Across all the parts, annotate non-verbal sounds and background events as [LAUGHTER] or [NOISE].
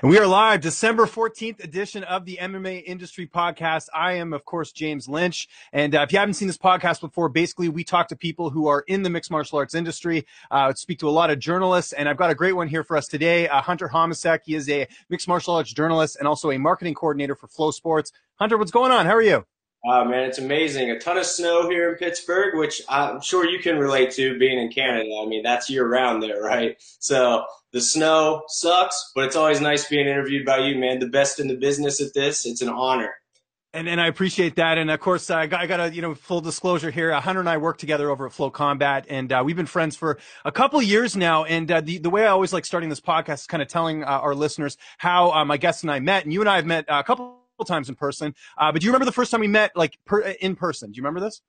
And we are live, December 14th edition of the MMA Industry Podcast. I am, of course, James Lynch. And uh, if you haven't seen this podcast before, basically we talk to people who are in the mixed martial arts industry, uh, speak to a lot of journalists. And I've got a great one here for us today. Uh, Hunter Homistek. He is a mixed martial arts journalist and also a marketing coordinator for FloSports. Hunter, what's going on? How are you? Oh man, it's amazing. A ton of snow here in Pittsburgh, which I'm sure you can relate to being in Canada. I mean, that's year round there, right? So the snow sucks, but it's always nice being interviewed by you, man. The best in the business at this. It's an honor. And, and I appreciate that. And of course, I got, I got a, you know, full disclosure here. Uh, Hunter and I work together over at FloCombat and, uh, we've been friends for a couple years now. And, uh, the, the way I always like starting this podcast is kind of telling uh, our listeners how, uh, my guests and I met. And you and I have met a couple times in person. Uh, but do you remember the first time we met, like per, in person? Do you remember this?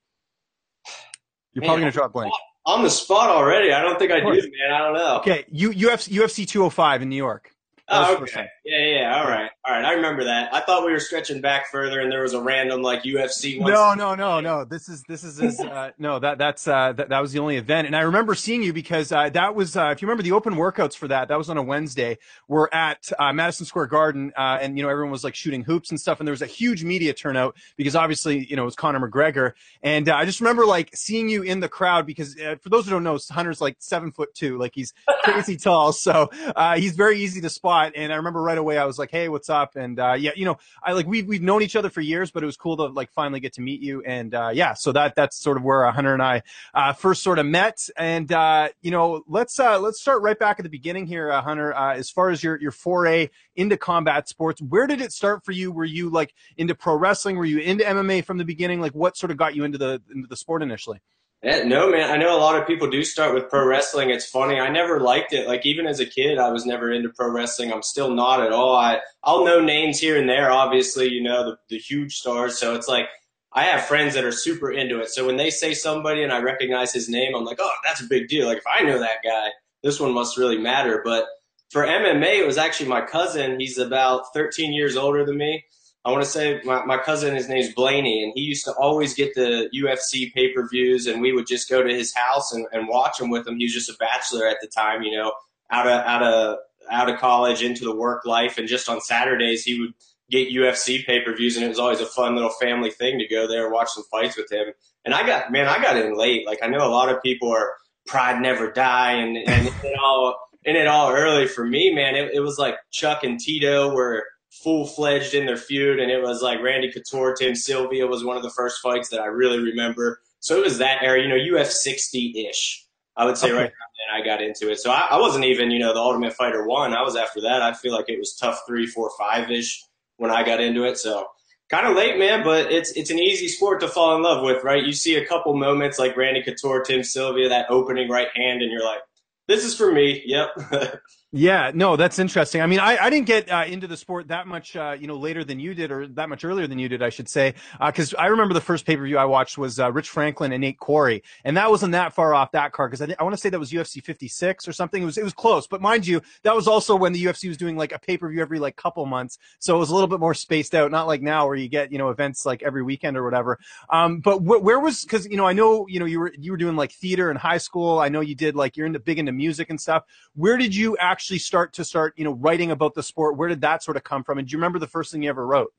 You're probably gonna drop blank. On the spot already. I don't think I do, man. I don't know. Okay, you UFC UFC 205 in New York. Oh, okay. Yeah, yeah. All right, all right. I remember that. I thought we were stretching back further, and there was a random like UFC. One no, no, no, no. This is this is as, uh, [LAUGHS] no that that's uh, that, that was the only event, and I remember seeing you because uh, that was uh, if you remember the open workouts for that. That was on a Wednesday. We're at uh, Madison Square Garden, uh, and you know everyone was like shooting hoops and stuff, and there was a huge media turnout because obviously you know it was Conor McGregor, and I just remember like seeing you in the crowd because for those who don't know, Hunter's like seven foot two, like he's [LAUGHS] crazy tall, so he's very easy to spot, and I remember right away I was like, hey, what's up? And uh, yeah, you know, I like we've we've known each other for years, but it was cool to like finally get to meet you. And uh, yeah, so that that's sort of where uh, Hunter and I uh, first sort of met. And uh, you know, let's uh, let's start right back at the beginning here, Hunter. as far as your your foray into combat sports, where did it start for you? Were you like into pro wrestling? Were you into MMA from the beginning? Like, what sort of got you into the into the sport initially? Yeah, no, man. I know a lot of people do start with pro wrestling. It's funny. I never liked it. Like even as a kid, I was never into pro wrestling. I'm still not at all. I I'll know names here and there. Obviously, you know the the huge stars. So it's like I have friends that are super into it. So when they say somebody and I recognize his name, I'm like, oh, that's a big deal. Like if I know that guy, this one must really matter. But for MMA, it was actually my cousin. He's about 13 years older than me. I want to say my, my cousin, his name's Blaney, and he used to always get the UFC pay per views, and we would just go to his house and, and watch them with him. He was just a bachelor at the time, you know, out of out of out of college into the work life, and just on Saturdays he would get UFC pay per views, and it was always a fun little family thing to go there and watch some fights with him. And I got man, I got in late. Like I know a lot of people are pride never die, and and it all in it all early. For me, man, it, it was like Chuck and Tito were full fledged in their feud, and it was like Randy Couture, Tim Sylvia was one of the first fights that I really remember. So it was that era, you know, UF 60 ish. I would say okay. right then I got into it. So I, I, wasn't even, you know, the Ultimate Fighter one. I was after that. I feel like it was TUF three, four, five ish when I got into it. So kind of late, man, but it's it's an easy sport to fall in love with, right? You see a couple moments like Randy Couture, Tim Sylvia, that opening right hand, and you're like, this is for me. Yep. [LAUGHS] Yeah, no, that's interesting. I mean, I, I didn't get uh, into the sport that much, uh, you know, later than you did, or that much earlier than you did, I should say, because uh, I remember the first pay per view I watched was uh, Rich Franklin and Nate Quarry, and that wasn't that far off that card because I, I want to say that was UFC 56 or something. It was it was close, but mind you, that was also when the UFC was doing like a pay per view every like couple months, so it was a little bit more spaced out, not like now where you get you know events like every weekend or whatever. Um, but wh- where was because you know I know you know you were you were doing like theater in high school. I know you did like you're into big into music and stuff. Where did you actually start to start start, you know, writing about the sport? Where did that sort of come from? And do you remember the first thing you ever wrote?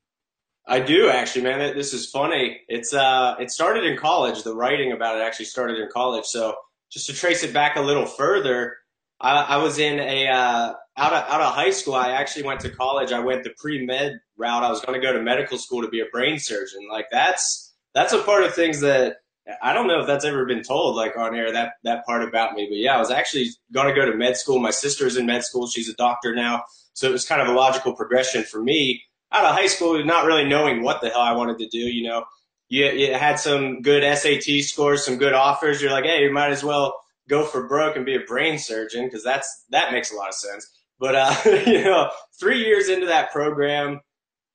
I do actually, man. This is funny. It's uh, it started in college. The writing about it actually started in college. So just to trace it back a little further, I, I was in a uh, out of out of high school. I actually went to college. I went the pre med route. I was going to go to medical school to be a brain surgeon. Like that's that's a part of things that I don't know if that's ever been told like on air that that part about me, but yeah, I was actually going to go to med school. My sister is in med school; she's a doctor now, so it was kind of a logical progression for me out of high school, not really knowing what the hell I wanted to do. You know, you, you had some good SAT scores, some good offers. You're like, hey, you might as well go for broke and be a brain surgeon because that's that makes a lot of sense. But uh, [LAUGHS] you know, three years into that program,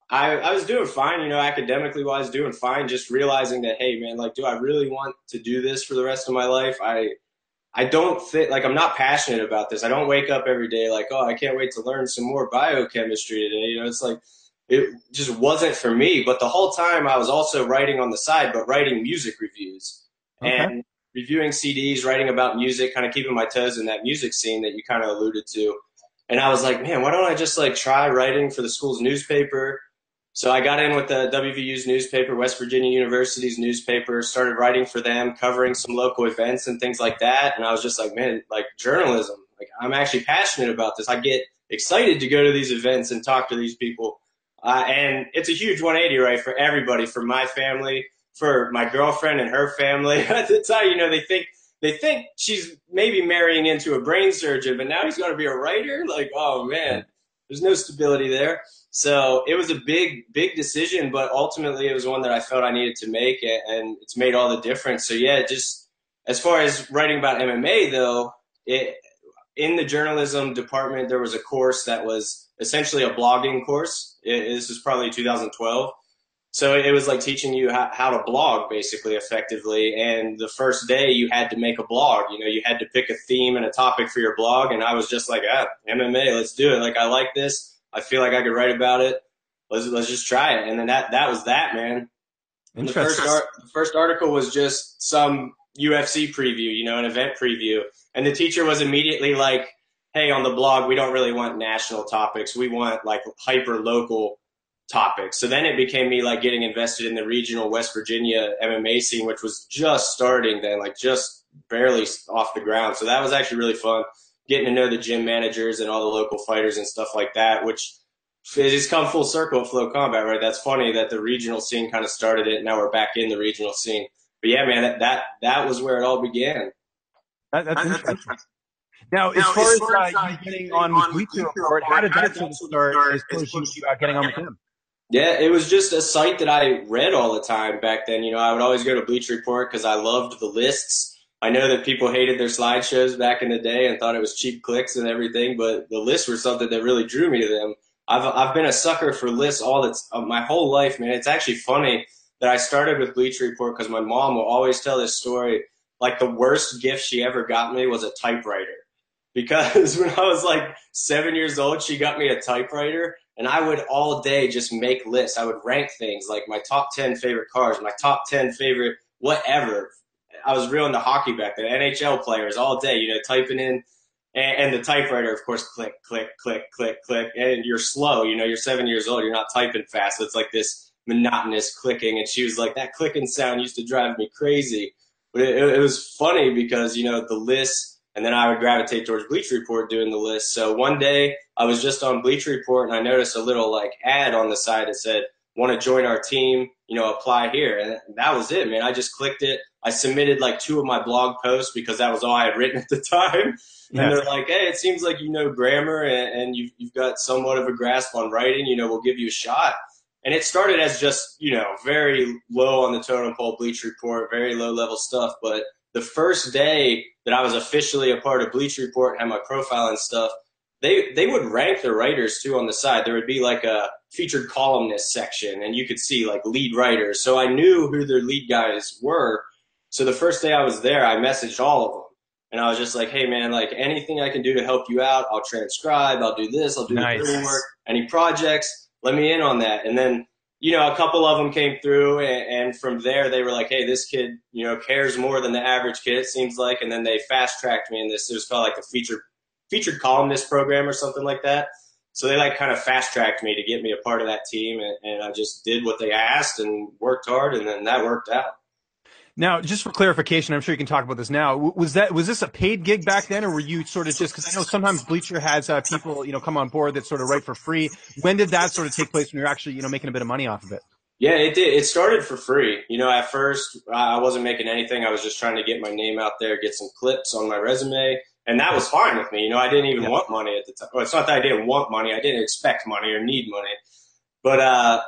I, I was doing fine, you know, academically wise, doing fine. Just realizing that, hey, man, like, do I really want to do this for the rest of my life? I, I don't think like I'm not passionate about this. I don't wake up every day like, oh, I can't wait to learn some more biochemistry today. You know, it's like it just wasn't for me. But the whole time I was also writing on the side, but writing music reviews okay. and reviewing CDs, writing about music, kind of keeping my toes in that music scene that you kind of alluded to. And I was like, man, why don't I just like try writing for the school's newspaper? So I got in with the WVU's newspaper, West Virginia University's newspaper, started writing for them, covering some local events and things like that. And I was just like, man, like journalism, like I'm actually passionate about this. I get excited to go to these events and talk to these people. Uh, and it's a huge 180, right, for everybody, for my family, for my girlfriend and her family. [LAUGHS] That's how, you know, they think, they think she's maybe marrying into a brain surgeon, but now he's going to be a writer. Like, oh man, there's no stability there. So it was a big, big decision, but ultimately it was one that I felt I needed to make, and it's made all the difference. So yeah, just as far as writing about MMA though, it in the journalism department there was a course that was essentially a blogging course. It, this was probably 2012. So it was like teaching you how, how to blog basically effectively. And the first day you had to make a blog. You know, you had to pick a theme and a topic for your blog. And I was just like, ah, MMA, let's do it. Like I like this I feel like I could write about it. Let's let's just try it. And then that that was that, man. The first, art, the first article was just some UFC preview, you know, an event preview. And the teacher was immediately like, hey, on the blog, we don't really want national topics. We want like hyper local topics. So then it became me like getting invested in the regional West Virginia MMA scene, which was just starting then, like just barely off the ground. So that was actually really fun getting to know the gym managers and all the local fighters and stuff like that, which has come full circle at FloCombat, right? That's funny that the regional scene kind of started it. Now we're back in the regional scene. But yeah, man, that that, that was where it all began. That, that's, that's interesting. Now, as, now, far, as, far as uh, you getting on the Bleacher Report, how did that sort of start as opposed to uh, getting on with him? Yeah, it was just a site that I read all the time back then. You know, I would always go to Bleach Report because I loved the lists I know that people hated their slideshows back in the day and thought it was cheap clicks and everything, but the lists were something that really drew me to them. I've I've been a sucker for lists all that's uh, my whole life, man. It's actually funny that I started with Bleacher Report because my mom will always tell this story. Like the worst gift she ever got me was a typewriter. Because [LAUGHS] when I was like seven years old, she got me a typewriter and I would all day just make lists. I would rank things like my top 10 favorite cars, my top 10 favorite whatever I was real into hockey back then. NHL players all day, you know, typing in and, and, the typewriter, of course, click, click, click, click, click, and you're slow. You know, you're seven years old. You're not typing fast. So it's like this monotonous clicking. And she was like, that clicking sound used to drive me crazy. But it, it was funny because you know the list, and then I would gravitate towards Bleacher Report doing the list. So one day I was just on Bleacher Report and I noticed a little like ad on the side that said, "Want to join our team? You know, apply here." And that was it, man. I just clicked it. I submitted like two of my blog posts because that was all I had written [LAUGHS] at the time. And they're like, hey, it seems like you know grammar and, and you've, you've got somewhat of a grasp on writing. You know, we'll give you a shot. And it started as just, you know, very low on the totem pole bleach Report, very low level stuff. But the first day that I was officially a part of Bleach Report and had my profile and stuff, they they would rank their writers too on the side. There would be like a featured columnist section, and you could see like lead writers. So I knew who their lead guys were. So the first day I was there, I messaged all of them, and I was just like, "Hey man, like anything I can do to help you out, I'll transcribe, I'll do this, I'll do nice. the work, any projects, let me in on that." And then you know, a couple of them came through, and, and, from there they were like, "Hey, this kid, you know, cares more than the average kid, it seems like." And then they fast tracked me in this. It was called like the featured featured columnist program or something like that. So they like kind of fast tracked me to get me a part of that team, and, and I just did what they asked and worked hard, and then that worked out. Now, just for clarification, I'm sure you can talk about this now. Was that was this a paid gig back then, or were you sort of just because I know sometimes Bleacher has uh, people you know come on board that sort of write for free. When did that sort of take place when you're actually you know making a bit of money off of it? Yeah, it did. It started for free. You know, at first I wasn't making anything. I was just trying to get my name out there, get some clips on my resume, and that was fine with me. You know, I didn't even yeah. want money at the time. Well, it's not that I didn't want money. I didn't expect money or need money. But uh,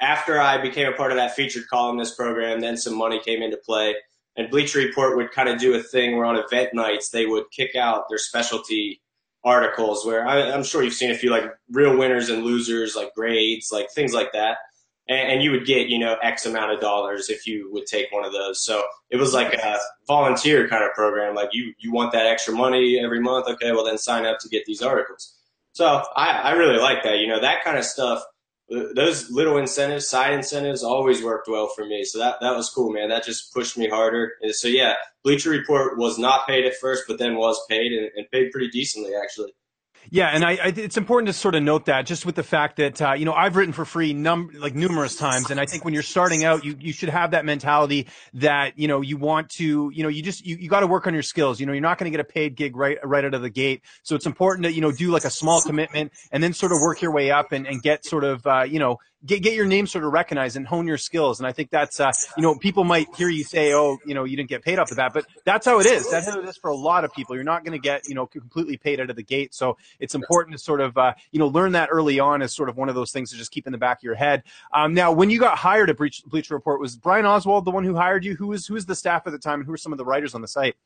after I became a part of that featured columnist program, then some money came into play and Bleacher Report would kind of do a thing where on event nights they would kick out their specialty articles where I, am sure you've seen a few like real winners and losers, like grades, like things like that. And, and, you would get, you know, X amount of dollars if you would take one of those. So it was like a volunteer kind of program. Like you, you want that extra money every month. Okay. Well then sign up to get these articles. So I, I really like that. You know, that kind of stuff those little incentives, side incentives, always worked well for me. So that that was cool, man. That just pushed me harder. So yeah, Bleacher Report was not paid at first, but then was paid and, and paid pretty decently actually. Yeah, and I, I, it's important to sort of note that just with the fact that uh, you know I've written for free num like numerous times, and I think when you're starting out, you you should have that mentality that you know you want to you know you just you, you got to work on your skills. You know you're not going to get a paid gig right right out of the gate, so it's important to you know do like a small commitment and then sort of work your way up and, and get sort of uh, you know get get your name sort of recognized and hone your skills. And I think that's uh, you know people might hear you say, oh, you know, you didn't get paid off the bat, but that's how it is. That's how it is for a lot of people. You're not going to get you know completely paid out of the gate. So it's important to sort of uh, you know learn that early on as sort of one of those things to just keep in the back of your head. Um, now, when you got hired at Bleacher Report, was Brian Oswald the one who hired you? Who was who was the staff at the time, and who were some of the writers on the site?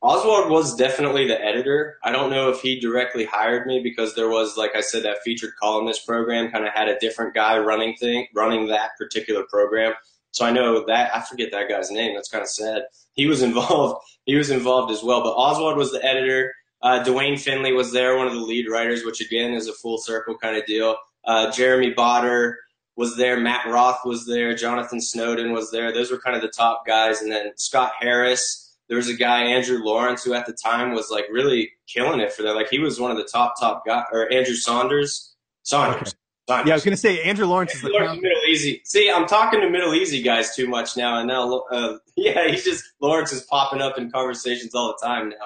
Oswald was definitely the editor. I don't know if he directly hired me because there was, like I said, that featured columnist program kind of had a different guy running thing, running that particular program. So I know that I forget that guy's name. That's kind of sad. He was [LAUGHS] involved. He was involved as well. But Oswald was the editor. Uh, Duane Finley was there, one of the lead writers, which again is a full circle kind of deal. Uh, Jeremy Botter was there. Matt Roth was there. Jonathan Snowden was there. Those were kind of the top guys. And then Scott Harris there was a guy Andrew Lawrence who at the time was like really killing it for that. Like he was one of the top top guys, or Andrew Saunders. Saunders. Okay. Saunders. Yeah, I was gonna say Andrew Lawrence Andrew is the Lawrence Middle Easy. See, I'm talking to Middle Easy guys too much now, and now uh, [LAUGHS] yeah, he's just Lawrence is popping up in conversations all the time now.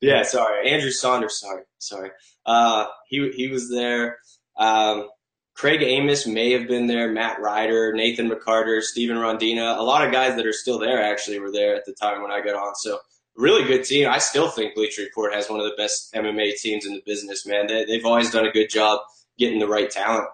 Yeah, sorry, Andrew Saunders. Sorry, sorry. Uh, he he was there. Um, Craig Amos may have been there, Matt Ryder, Nathan McCarter, Stephen Rondina. A lot of guys that are still there actually were there at the time when I got on. So really good team. I still think Bleacher Report has one of the best MMA teams in the business, man. They, they've always done a good job getting the right talent.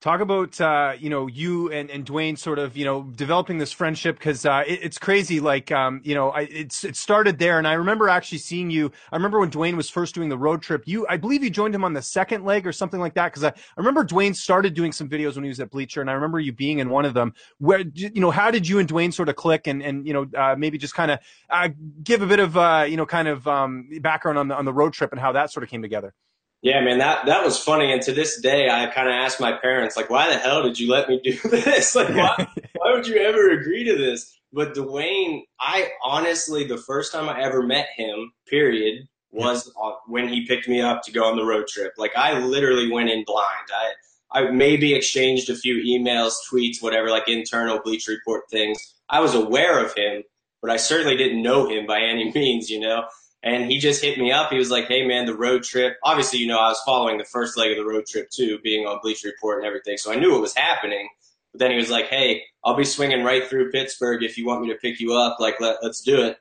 Talk about uh, you know you and, and Duane sort of you know developing this friendship because uh, it, it's crazy. Like um, you know, I, it's it started there, and I remember actually seeing you. I remember when Duane was first doing the road trip. You, I believe you joined him on the second leg or something like that. Because I, I remember Duane started doing some videos when he was at Bleacher, and I remember you being in one of them. Where you know, how did you and Duane sort of click, and and you know, uh, maybe just kind of uh, give a bit of uh, you know, kind of um, background on the on the road trip and how that sort of came together. Yeah, man, that that was funny. And to this day, I kind of ask my parents, like, why the hell did you let me do [LAUGHS] this? Like, why, [LAUGHS] why would you ever agree to this? But Duane, I honestly, the first time I ever met him, period, was when he picked me up to go on the road trip. Like, I literally went in blind. I I maybe exchanged a few emails, tweets, whatever, like internal Bleach Report things. I was aware of him, but I certainly didn't know him by any [LAUGHS] means, you know. And he just hit me up. He was like, "Hey, man, the road trip. Obviously, you know, I was following the first leg of the road trip too, being on Bleach Report and everything, so I knew it was happening. But then he was like, "Hey, I'll be swinging right through Pittsburgh if you want me to pick you up. Like, let, let's do it."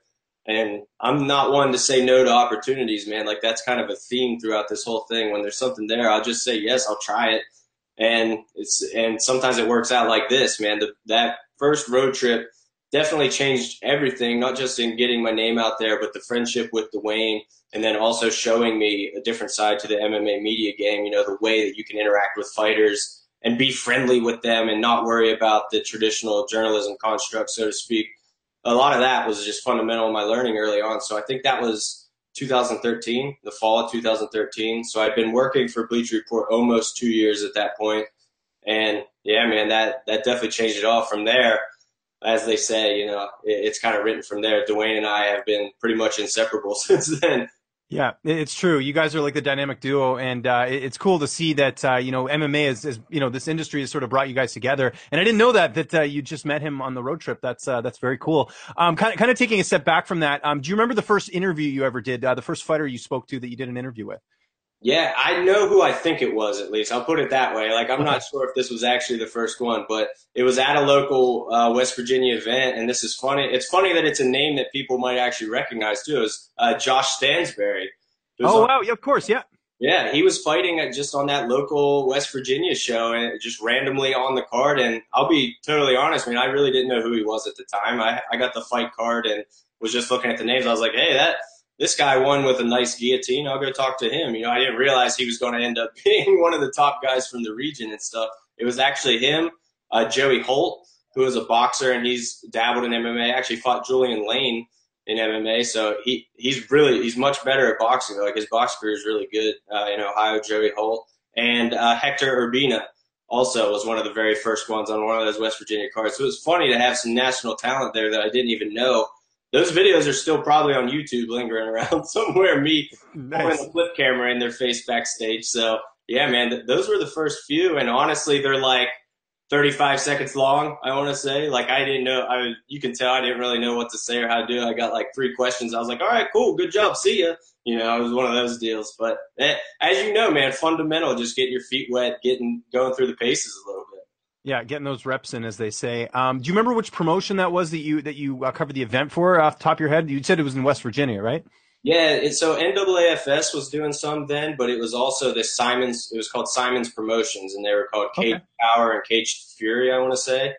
And I'm not one to say no to opportunities, man. Like that's kind of a theme throughout this whole thing. When there's something there, I'll just say yes, I'll try it. And it's and sometimes it works out like this, man. The, that first road trip definitely changed everything, not just in getting my name out there, but the friendship with Duane, and then also showing me a different side to the MMA media game. You know, the way that you can interact with fighters and be friendly with them and not worry about the traditional journalism construct, so to speak. A lot of that was just fundamental in my learning early on. So I think that was 2013, the fall of 2013. So I'd been working for Bleacher Report almost two years at that point. And yeah, man, that, that definitely changed it all from there as they say, you know, it, it's kind of written from there. Duane and I have been pretty much inseparable [LAUGHS] since then. Yeah, it's true. You guys are like the dynamic duo, and uh, it's cool to see that uh, you know MMA is, is, you know this industry has sort of brought you guys together. And I didn't know that that uh, you just met him on the road trip. That's uh, that's very cool. Um, kind of kind of taking a step back from that. Um, do you remember the first interview you ever did? Uh, the first fighter you spoke to that you did an interview with? Yeah, I know who I think it was at least. I'll put it that way. Like I'm not sure if this was actually the first one, but it was at a local uh, West Virginia event, and this is funny. It's funny that it's a name that people might actually recognize too. Is uh, Josh Stansbury? Oh on, wow! Yeah, of course, yeah. Yeah, he was fighting at just on that local West Virginia show, and just randomly on the card. And I'll be totally honest, I mean, I really didn't know who he was at the time. I I got the fight card and was just looking at the names. I was like, hey, that this guy won with a nice guillotine. I'll go talk to him. You know, I didn't realize he was going to end up [LAUGHS] being one of the top guys from the region and stuff. It was actually him, uh, Joey Holt, who is a boxer and he's dabbled in MMA. Actually fought Julian Lane in MMA, so he he's really he's much better at boxing. Like his box career is really good uh, in Ohio. Joey Holt and uh, Hector Urbina also was one of the very first ones on one of those West Virginia cards. So it was funny to have some national talent there that I didn't even know those videos are still probably on YouTube lingering [LAUGHS] around somewhere. Me nice. pulling a flip camera in their face backstage. So yeah, man, th- those were the first few, and honestly, they're like 35 seconds long. I want to say, like, I didn't know. I you can tell I didn't really know what to say or how to do it. I got like three questions. I was like, all right, cool, good job, see ya. You know, it was one of those deals. But eh, as you know, man, fundamental, just getting your feet wet, getting going through the paces a little bit. Yeah, getting those reps in, as they say. Um, do you remember which promotion that was that you that you uh, covered the event for off the top of your head? You said it was in West Virginia, right? Yeah, it, so NAAFS was doing some then, but it was also this Simons. It was called Simons Promotions, and they were called Cage okay. Power and Cage Fury. I want to say.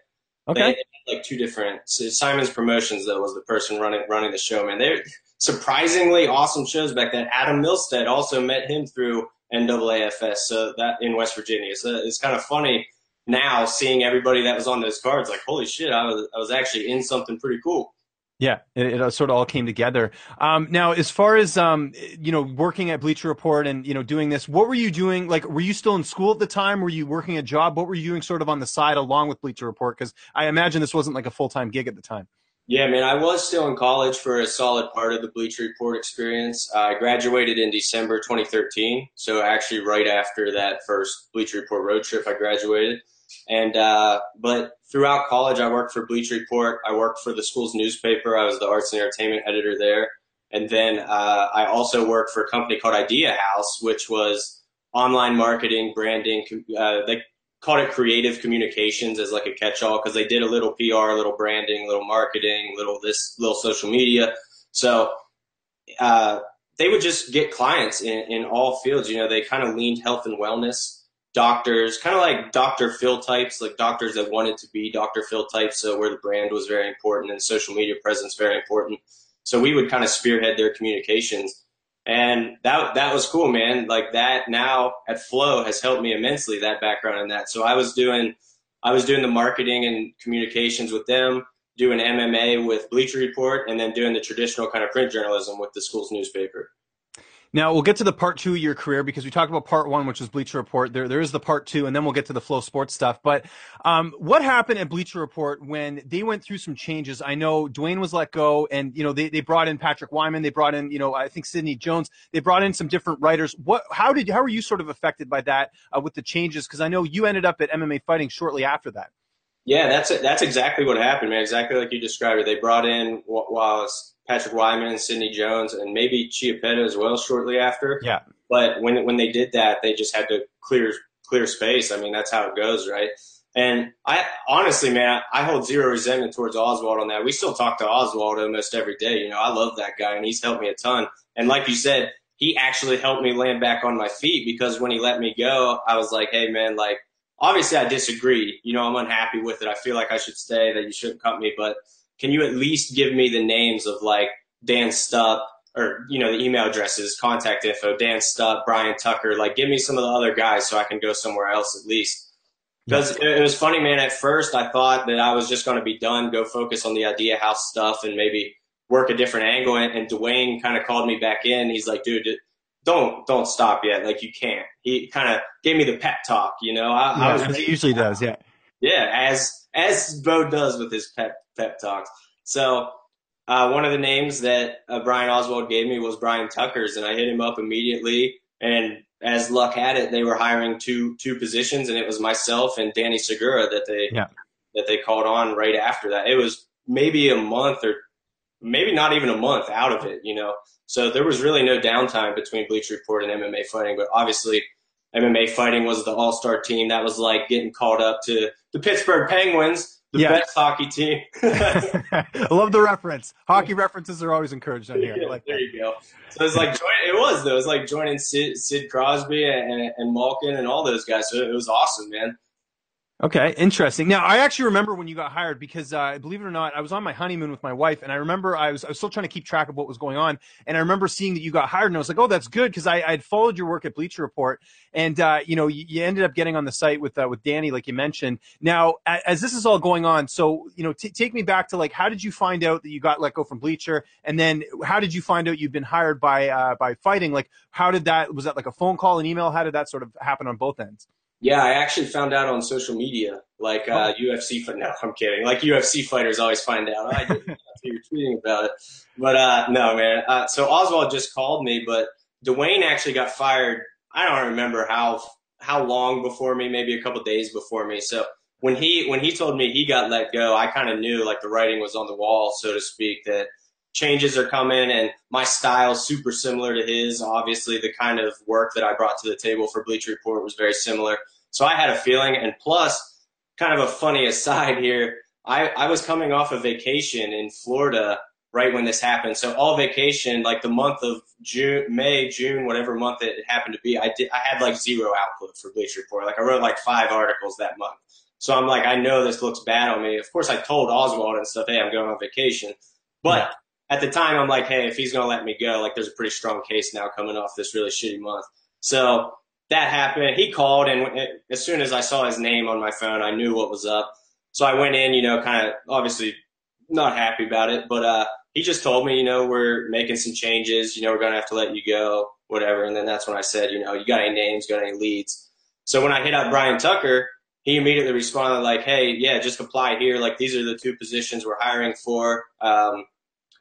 Okay. like two different. So Simons Promotions though was the person running running the show. Man, they're surprisingly awesome shows back then. Adam Milstead also met him through NAAFS, so that in West Virginia. So it's kind of funny now seeing everybody that was on those cards, like, holy shit, I was, I was actually in something pretty cool. Yeah, it, it, sort of all came together. Um, now, as far as um, you know, working at Bleacher Report and you know doing this, what were you doing? Like, were you still in school at the time? Were you working a job? What were you doing, sort of on the side, along with Bleacher Report? Because I imagine this wasn't like a full time gig at the time. Yeah, man, I was still in college for a solid part of the Bleacher Report experience. I graduated in December 2013, so actually right after that first Bleacher Report road trip, I graduated. And uh, but throughout college, I worked for Bleacher Report. I worked for the school's newspaper. I was the arts and entertainment editor there. And then uh, I also worked for a company called Idea House, which was online marketing, branding. Uh, they called it creative communications as like a catch-all because they did a little PR, a little branding, a little marketing, little this, little social media. So uh, they would just get clients in, in all fields. You know, they kind of leaned health and wellness doctors, kind of like Dr. Phil types, like doctors that wanted to be Dr. Phil types, so where the brand was very important and social media presence very important. So we would kind of spearhead their communications. And that that was cool, man. Like that now at Flo has helped me immensely, that background in that. So I was doing I was doing the marketing and communications with them, doing MMA with Bleacher Report, and then doing the traditional kind of print journalism with the school's newspaper. Now we'll get to the part two of your career because we talked about part one, which was Bleacher Report. There, there is the part two, and then we'll get to the FloSports stuff. But um, what happened at Bleacher Report when they went through some changes? I know Duane was let go, and you know they, they brought in Patrick Wyman, they brought in you know I think Sidney Jones, they brought in some different writers. What? How did? How were you sort of affected by that uh, with the changes? Because I know you ended up at MMA Fighting shortly after that. Yeah, that's that's exactly what happened, man. Exactly like you described it. They brought in what was Patrick Wyman and Sidney Jones and maybe Chiappetta as well shortly after. Yeah. But when when they did that, they just had to clear clear space. I mean, that's how it goes, right? And I honestly, man, I hold zero resentment towards Oswald on that. We still talk to Oswald almost every day. You know, I love that guy and he's helped me a ton. And like you said, he actually helped me land back on my feet because when he let me go, I was like, hey, man, like, obviously I disagree. You know, I'm unhappy with it. I feel like I should stay, that you shouldn't cut me. But can you at least give me the names of like Dan Stupp or you know the email addresses, contact info, Dan Stupp, Brian Tucker. Like, give me some of the other guys so I can go somewhere else at least. Because it was funny, man. At first, I thought that I was just going to be done, go focus on the idea house stuff, and maybe work a different angle. And, and Duane kind of called me back in. He's like, dude, don't don't stop yet. Like you can't. He kind of gave me the pep talk. You know, I, yeah, I was. He usually does. Yeah. Yeah, as as Bo does with his pep pep talks. So uh, one of the names that uh, Brian Oswald gave me was Brian Tucker's, and I hit him up immediately. And as luck had it, they were hiring two two positions, and it was myself and Danny Segura that they yeah. that they called on right after that. It was maybe a month or maybe not even a month out of it, you know. So there was really no downtime between Bleacher Report and MMA fighting, but obviously MMA fighting was the all star team. That was like getting called up to the Pittsburgh Penguins the yeah. best hockey team. [LAUGHS] [LAUGHS] I love the reference. Hockey references are always encouraged on here. Yeah, like there that. you go. So it's like it was though. It was like joining Sid, Sid Crosby and, and Malkin and all those guys. So it was awesome, man. Okay, interesting. Now, I actually remember when you got hired because, uh, believe it or not, I was on my honeymoon with my wife, and I remember I was, I was still trying to keep track of what was going on, and I remember seeing that you got hired, and I was like, oh, that's good because I had followed your work at Bleacher Report, and uh, you know, you, you, ended up getting on the site with uh, with Danny, like you mentioned. Now, as this is all going on, so you know, t- take me back to like, how did you find out that you got let go from Bleacher, and then how did you find out you'd been hired by uh, by fighting? Like, how did that was that like a phone call, an email? How did that sort of happen on both ends? Yeah, I actually found out on social media, like uh, oh. UFC. No, I'm kidding. Like UFC fighters always find out. I didn't [LAUGHS] you're tweeting about it, but uh, no, man. Uh, so Oswald just called me, but Duane actually got fired. I don't remember how how long before me, maybe a couple days before me. So when he when he told me he got let go, I kind of knew like the writing was on the wall, so to speak, that changes are coming and my style super similar to his. Obviously, the kind of work that I brought to the table for Bleacher Report was very similar. So I had a feeling. And plus, kind of a funny aside here, I, I was coming off a vacation in Florida right when this happened. So all vacation, like the month of June, May, June, whatever month it happened to be, I did, I had like zero output for Bleacher Report. Like I wrote like five articles that month. So I'm like, I know this looks bad on me. Of course, I told Oswald and stuff, hey, I'm going on vacation. But at the time, I'm like, hey, if he's going to let me go, like there's a pretty strong case now coming off this really shitty month. So that happened. He called, and it, as soon as I saw his name on my phone, I knew what was up. So I went in, you know, kind of obviously not happy about it, but uh, he just told me, you know, we're making some changes. You know, we're going to have to let you go, whatever. And then that's when I said, you know, you got any names, got any leads? So when I hit up Brian Tucker, he immediately responded like, hey, yeah, just apply here. Like these are the two positions we're hiring for. Um,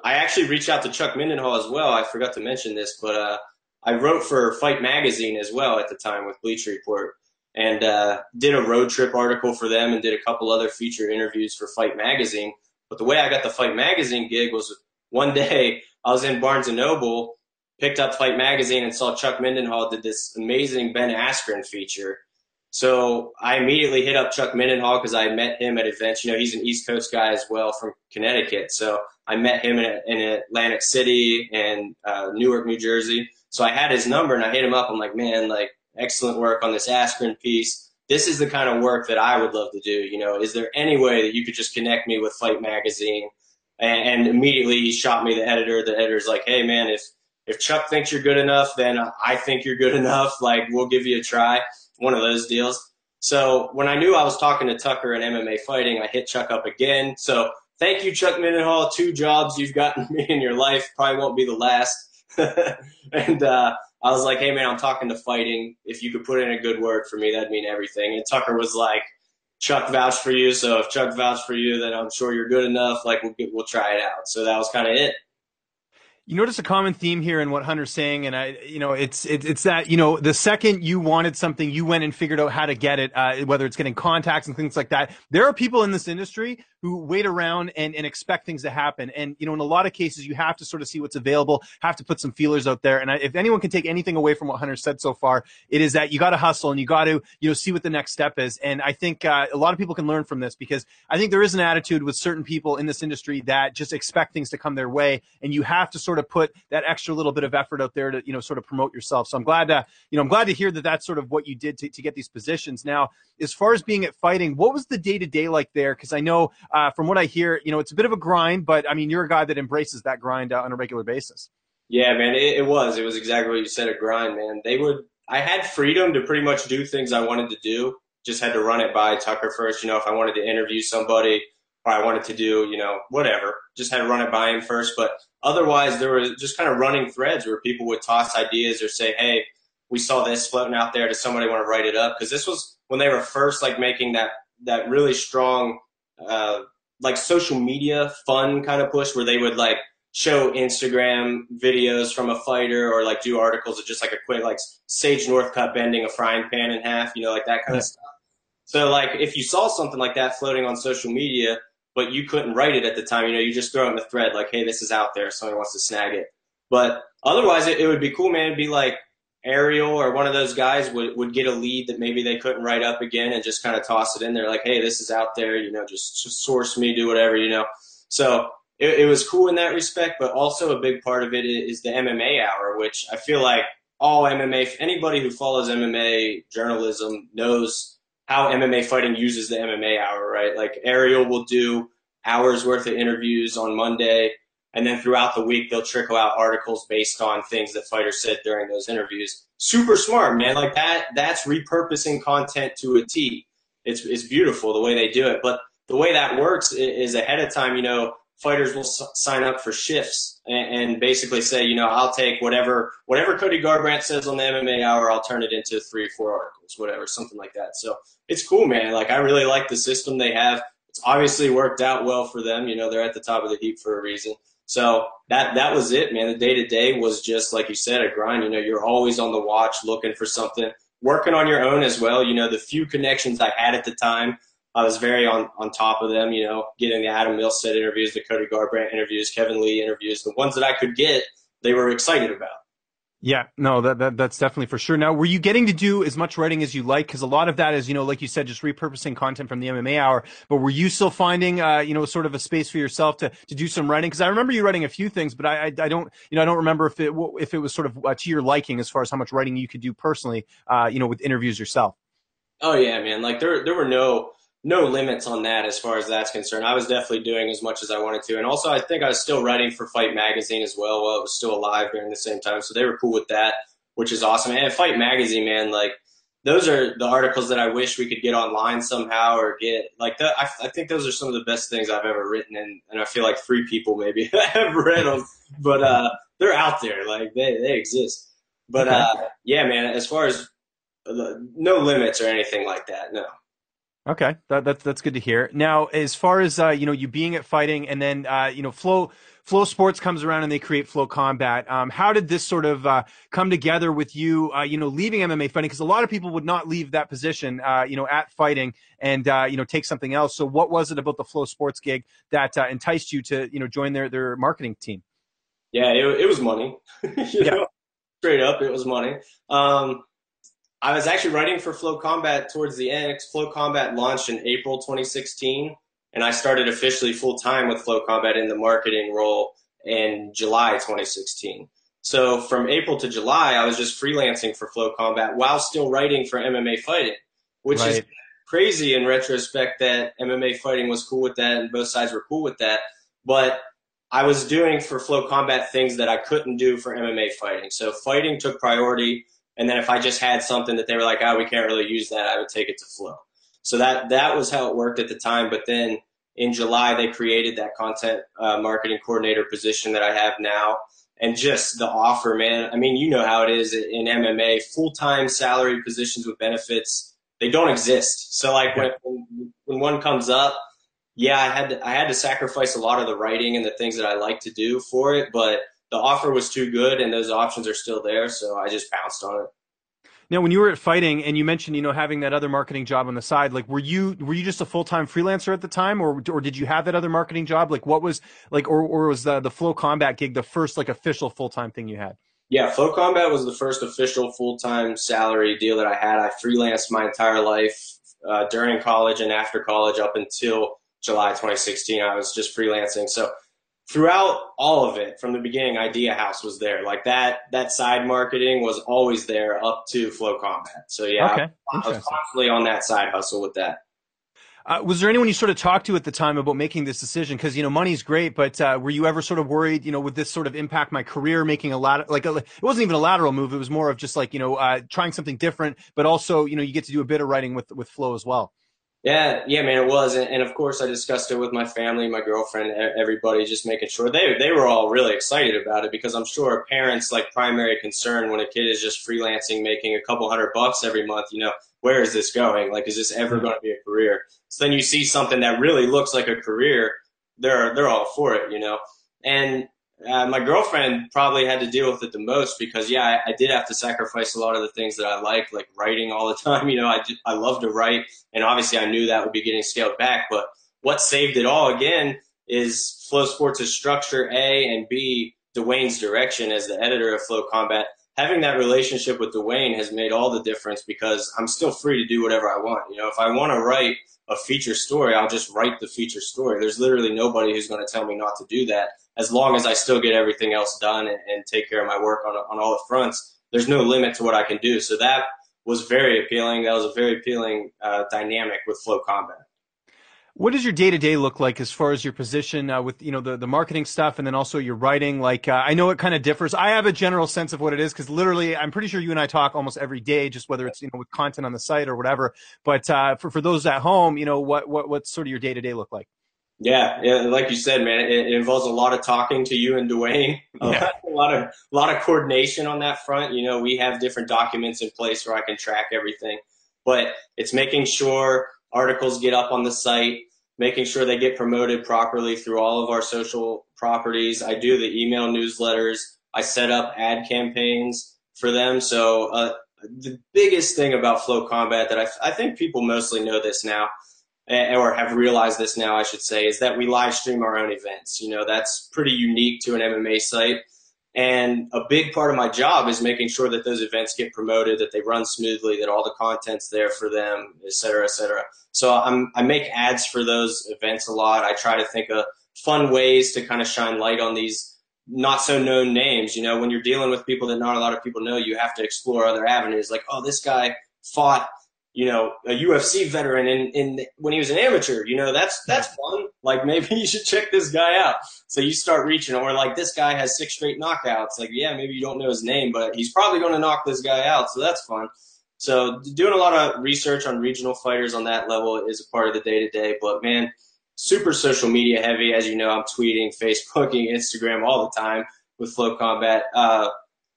I actually reached out to Chuck Mindenhall as well. I forgot to mention this, but uh, I wrote for Fight Magazine as well at the time with Bleacher Report and uh, did a road trip article for them and did a couple other feature interviews for Fight Magazine. But the way I got the Fight Magazine gig was one day I was in Barnes and Noble, picked up Fight Magazine and saw Chuck Mindenhall did this amazing Ben Askren feature so I immediately hit up Chuck Mindenhall because I met him at events. You know, he's an East Coast guy as well from Connecticut. So I met him in, in Atlantic City and uh, Newark, New Jersey. So I had his number and I hit him up. I'm like, man, like excellent work on this Askren piece. This is the kind of work that I would love to do. You know, is there any way that you could just connect me with Fight Magazine? And, and immediately he shot me the editor. The editor's like, hey man, if if Chuck thinks you're good enough, then I think you're good enough. Like we'll give you a try one of those deals. So when I knew I was talking to Tucker and MMA fighting, I hit Chuck up again. So thank you, Chuck Mindenhall. Two jobs you've gotten [LAUGHS] me in your life probably won't be the last. [LAUGHS] and uh, I was like, hey man, I'm talking to fighting. If you could put in a good word for me, that'd mean everything. And Tucker was like, Chuck vouched for you. So if Chuck vouched for you, then I'm sure you're good enough. Like we'll get, we'll try it out. So that was kind of it you notice a common theme here in what Hunter's saying, and I, you know, it's it's it's that you know the second you wanted something, you went and figured out how to get it, uh, whether it's getting contacts and things like that. There are people in this industry who wait around and, and expect things to happen, and you know, in a lot of cases, you have to sort of see what's available, have to put some feelers out there. And I, if anyone can take anything away from what Hunter said so far, it is that you got to hustle and you got to you know see what the next step is. And I think uh, a lot of people can learn from this because I think there is an attitude with certain people in this industry that just expect things to come their way, and you have to sort of put that extra little bit of effort out there to you know sort of promote yourself. So I'm glad to you know I'm glad to hear that that's sort of what you did to, to get these positions. Now, as far as being at fighting, what was the day to day like there? Because I know uh, from what I hear, you know, it's a bit of a grind, but I mean, you're a guy that embraces that grind uh, on a regular basis. Yeah, man, it, it was. It was exactly what you said, a grind, man. They would. I had freedom to pretty much do things I wanted to do. Just had to run it by Tucker first. You know, if I wanted to interview somebody or I wanted to do, you know, whatever, just had to run it by him first. But otherwise, there was just kind of running threads where people would toss ideas or say, "Hey, we saw this floating out there. Does somebody want to write it up?" Because this was when they were first like making that that really strong, uh, like social media fun kind of push where they would like show Instagram videos from a fighter or like do articles of just like a quick like Sage Northcutt bending a frying pan in half, you know, like that kind yeah. of stuff. So like if you saw something like that floating on social media, but you couldn't write it at the time, you know, you just throw it in the thread like, hey, this is out there, somebody wants to snag it. But otherwise, it, it would be cool, man. It'd be like Ariel or one of those guys would, would get a lead that maybe they couldn't write up again and just kind of toss it in there like, hey, this is out there, you know, just, just source me, do whatever, you know. So it, it, was cool in that respect, but also a big part of it is the MMA hour, which I feel like all MMA, anybody who follows MMA journalism knows how MMA fighting uses the MMA hour, right? Like Ariel will do hours worth of interviews on Monday, and then throughout the week they'll trickle out articles based on things that fighters said during those interviews. Super smart, man. Like that, that's repurposing content to a T. It's it's beautiful the way they do it, but the way that works is ahead of time. You know, fighters will s- sign up for shifts and, and, basically say, you know, I'll take whatever whatever Cody Garbrandt says on the MMA Hour, I'll turn it into three or four articles, whatever, something like that. So it's cool, man. Like I really like the system they have. It's obviously worked out well for them. You know, they're at the top of the heap for a reason. So that that was it, man. The day to day was just like you said, a grind. You know, you're always on the watch, looking for something, working on your own as well. You know, the few connections I had at the time I was very on, on top of them, you know, getting the Adam Milstead interviews, the Cody Garbrandt interviews, Kevin Lee interviews, the ones that I could get, they were excited about. Yeah, no, that, that that's definitely for sure. Now, were you getting to do as much writing as you like? Because a lot of that is, you know, like you said, just repurposing content from the MMA hour. But were you still finding, uh, you know, sort of a space for yourself to to do some writing? Because I remember you writing a few things, but I, I, I don't, you know, I don't remember if it if it was sort of uh, to your liking as far as how much writing you could do personally, uh, you know, with interviews yourself. Oh yeah, man. Like there there were no no limits on that as far as that's concerned. I was definitely doing as much as I wanted to. And also, I think I was still writing for Fight Magazine as well while it was still alive during the same time. So they were cool with that, which is awesome. And Fight Magazine, man, like, those are the articles that I wish we could get online somehow or get like that. I, I think those are some of the best things I've ever written, and, and I feel like three people maybe [LAUGHS] have read them, but uh, they're out there, like they they exist. But uh, yeah, man, as far as uh, no limits or anything like that, no. Okay, that, that's that's good to hear. Now, as far as uh, you know, you being at fighting, and then uh, you know, Flow FloSports comes around and they create FloCombat. Um, how did this sort of uh, come together with you? Uh, you know, leaving MMA fighting because a lot of people would not leave that position, uh, you know, at fighting and uh, you know take something else. So, what was it about the FloSports gig that enticed you to you know join their their marketing team? Yeah, it, it was money. [LAUGHS] yeah. Know? Straight up, it was money. Um, I was actually writing for FloCombat towards the end. FloCombat launched in April 2016, and I started officially full time with FloCombat in the marketing role in July 2016. So from April to July, I was just freelancing for FloCombat while still writing for MMA Fighting, which right. is crazy in retrospect that MMA Fighting was cool with that and both sides were cool with that. But I was doing for FloCombat things that I couldn't do for MMA Fighting. So fighting took priority and then if I just had something that they were like, oh, we can't really use that, I would take it to Flo. So that that was how it worked at the time. But then in July, they created that content uh, marketing coordinator position that I have now. And just the offer, man. I mean, you know how it is in MMA. Full time salary positions with benefits, they don't exist. So like when when one comes up, yeah, I had to, I had to sacrifice a lot of the writing and the things that I like to do for it, but the offer was too good and those options are still there. So I just pounced on it. Now, when you were at fighting and you mentioned, you know, having that other marketing job on the side, like, were you, were you just a full-time freelancer at the time or, or did you have that other marketing job? Like, what was like, or, or was the, the FloCombat gig the first, like, official full-time thing you had? Yeah, FloCombat was the first official full-time salary deal that I had. I freelanced my entire life uh, during college and after college up until July 2016. I was just freelancing. So throughout all of it from the beginning idea house was there like that that side marketing was always there up to FloCombat so yeah okay. I, I was constantly on that side hustle with that Uh, was there anyone you sort of talked to at the time about making this decision? Because you know, money's great, but uh, were you ever sort of worried? You know, would this sort of impact my career? Making a lot like a, it wasn't even a lateral move; it was more of just like you know, uh, trying something different. But also, you know, you get to do a bit of writing with with Flo as well. Yeah, yeah, man, it was, and, and, of course, I discussed it with my family, my girlfriend, everybody, just making sure they they were all really excited about it because I'm sure parents' like primary concern when a kid is just freelancing, making a couple hundred bucks every month, you know, where is this going? Like, is this ever mm-hmm. going to be a career? So then you see something that really looks like a career, they're they're all for it, you know, and uh, my girlfriend probably had to deal with it the most because yeah I, I, did have to sacrifice a lot of the things that i like like writing all the [LAUGHS] time you know i i love to write and obviously i knew that would be getting scaled back but what saved it all again is FloSports' structure a and b Duane's direction as the editor of FloCombat. Having that relationship with Duane has made all the difference because i'm still free to do whatever i want you know. If i want to write a feature story i'll just write the feature story. There's literally nobody who's going to tell me not to do that as long as I still get everything else done and, and take care of my work on, on all the fronts, there's no limit to what I can do. So that was very appealing. That was a very appealing uh, dynamic with FloCombat. What does your day to day look like as far as your position uh, with you know the, the marketing stuff and then also your writing? Like uh, I know it kind of differs. I have a general sense of what it is because literally I'm pretty sure you and I talk almost every day, just whether it's you know with content on the site or whatever. But uh, for for those at home, you know what what what's sort of your day to day look like? Yeah, yeah, like you said, man, it, it, involves a lot of talking to you and Duane. [LAUGHS] Yeah. a lot of a lot of coordination on that front. You know, we have different documents in place where I can track everything, but it's making sure articles get up on the site, making sure they get promoted properly through all of our social properties. I do the email newsletters. I set up ad campaigns for them. So uh, the biggest thing about FloCombat that I, I think people mostly know this now or have realized this now, I should say, is that we live stream our own events. You know, that's pretty unique to an MMA site. And a big part of my job is making sure that those events get promoted, that they run smoothly, that all the content's there for them, et cetera, et cetera. So I'm, I make ads for those events a lot. I try to think of fun ways to kind of shine light on these not so known names. You know, when you're dealing with people that not a lot of people know, you have to explore other avenues. Like, oh, this guy fought you know, a UFC veteran in, in when he was an amateur, you know, that's that's fun. Like maybe [LAUGHS] you should check this guy out. So you start reaching, or like this guy has six straight knockouts. Like, yeah, maybe you don't know his name, but he's probably going to knock this guy out. So that's fun. So doing a lot of research on regional fighters on that level is a part of the day to day. But man, super social media heavy. As you know, I'm tweeting, Facebooking, [LAUGHS] Instagram all the time with FloCombat. Uh,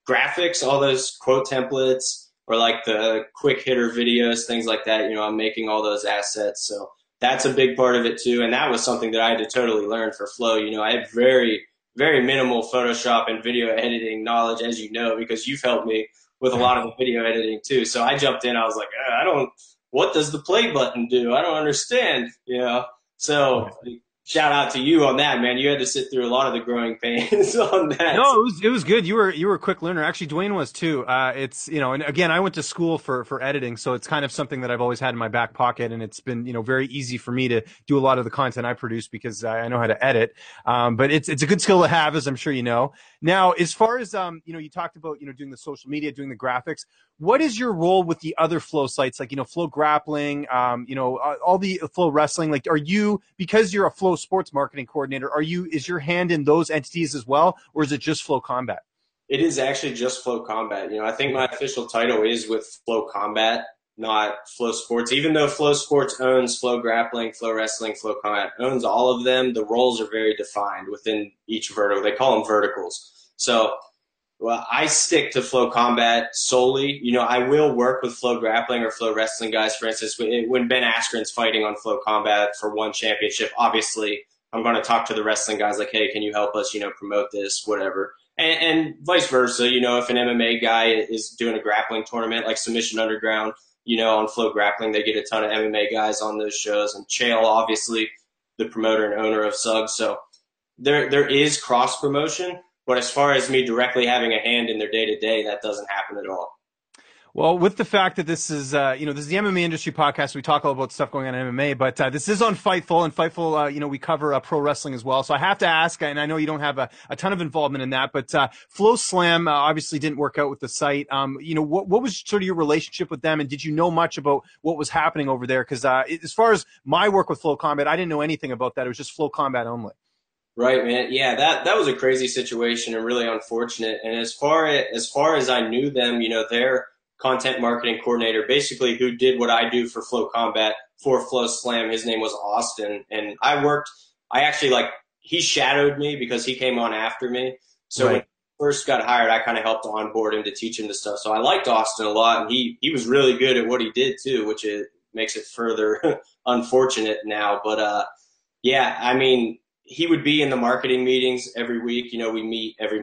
graphics, all those quote templates or like the quick hitter videos, things like that. You know, I'm making all those assets. So that's a big part of it too. And that was something that I had to totally learn for Flo. You know, I have very, very minimal Photoshop and video editing knowledge, as you know, because you've helped me with a lot of the video editing too. So I jumped in. I was like, uh, I don't, what does the play button do? I don't understand, you know? So shout out to you on that, man. You had to sit through a lot of the growing pains [LAUGHS] on that. No, it was it was good. You were you were a quick learner. Actually, Duane was too. Uh, it's you know, and again, I went to school for for editing, so it's kind of something that I've always had in my back pocket, and it's been you know very easy for me to do a lot of the content I produce because I know how to edit. Um, but it's it's a good skill to have, as I'm sure you know. Now, as far as um, you know, you talked about you know doing the social media, doing the graphics. What is your role with the other Flo sites, like you know, FloGrappling, um, you know, all the FloWrestling? Like, are you because you're a FloSports marketing coordinator? Are you is your hand in those entities as well, or is it just FloCombat? It is actually just FloCombat. You know, I think my official title is with FloCombat, not FloSports. Even though FloSports owns FloGrappling, Flow Wrestling, FloCombat, owns all of them, the roles are very defined within each vertical. They call them verticals. So well, I stick to FloCombat solely. You know, I will work with FloGrappling or FloWrestling guys. For instance, when Ben Askren's fighting on FloCombat for one championship, obviously I'm going to talk to the wrestling guys like, hey, can you help us, you know, promote this, whatever. And, and vice versa. You know, if an MMA guy is doing a grappling tournament like Submission Underground, you know, on FloGrappling, they get a ton of MMA guys on those shows. And Chael, obviously, the promoter and owner of Suggs. So there, there is cross promotion but as far as me directly having a hand in their day to day, that doesn't happen at all. Well, with the fact that this is, uh, you know, this is the MMA industry podcast, we talk all about stuff going on in MMA, but uh, this is on Fightful, and Fightful, uh, you know, we cover uh, pro wrestling as well. So I have to ask, and I know you don't have a, a ton of involvement in that, but uh, FloSlam uh, obviously didn't work out with the site. Um, you know, what what was sort of your relationship with them, and did you know much about what was happening over there? Because as far as my work with FloCombat, I didn't know anything about that. It was just FloCombat only. Right, man. Yeah, that that was a crazy situation and really unfortunate. And as far as far as I knew them, you know, they're content marketing coordinator, basically who did what I do for FloCombat for FloSlam. His name was Austin, and I worked. I actually like he shadowed me because he came on after me. So right. when he first got hired, I kind of helped onboard him to teach him the stuff. So I liked Austin a lot, and he he was really good at what he did too, which it makes it further [LAUGHS] unfortunate now. But uh, yeah, I mean, he would be in the marketing meetings every week. You know, we meet every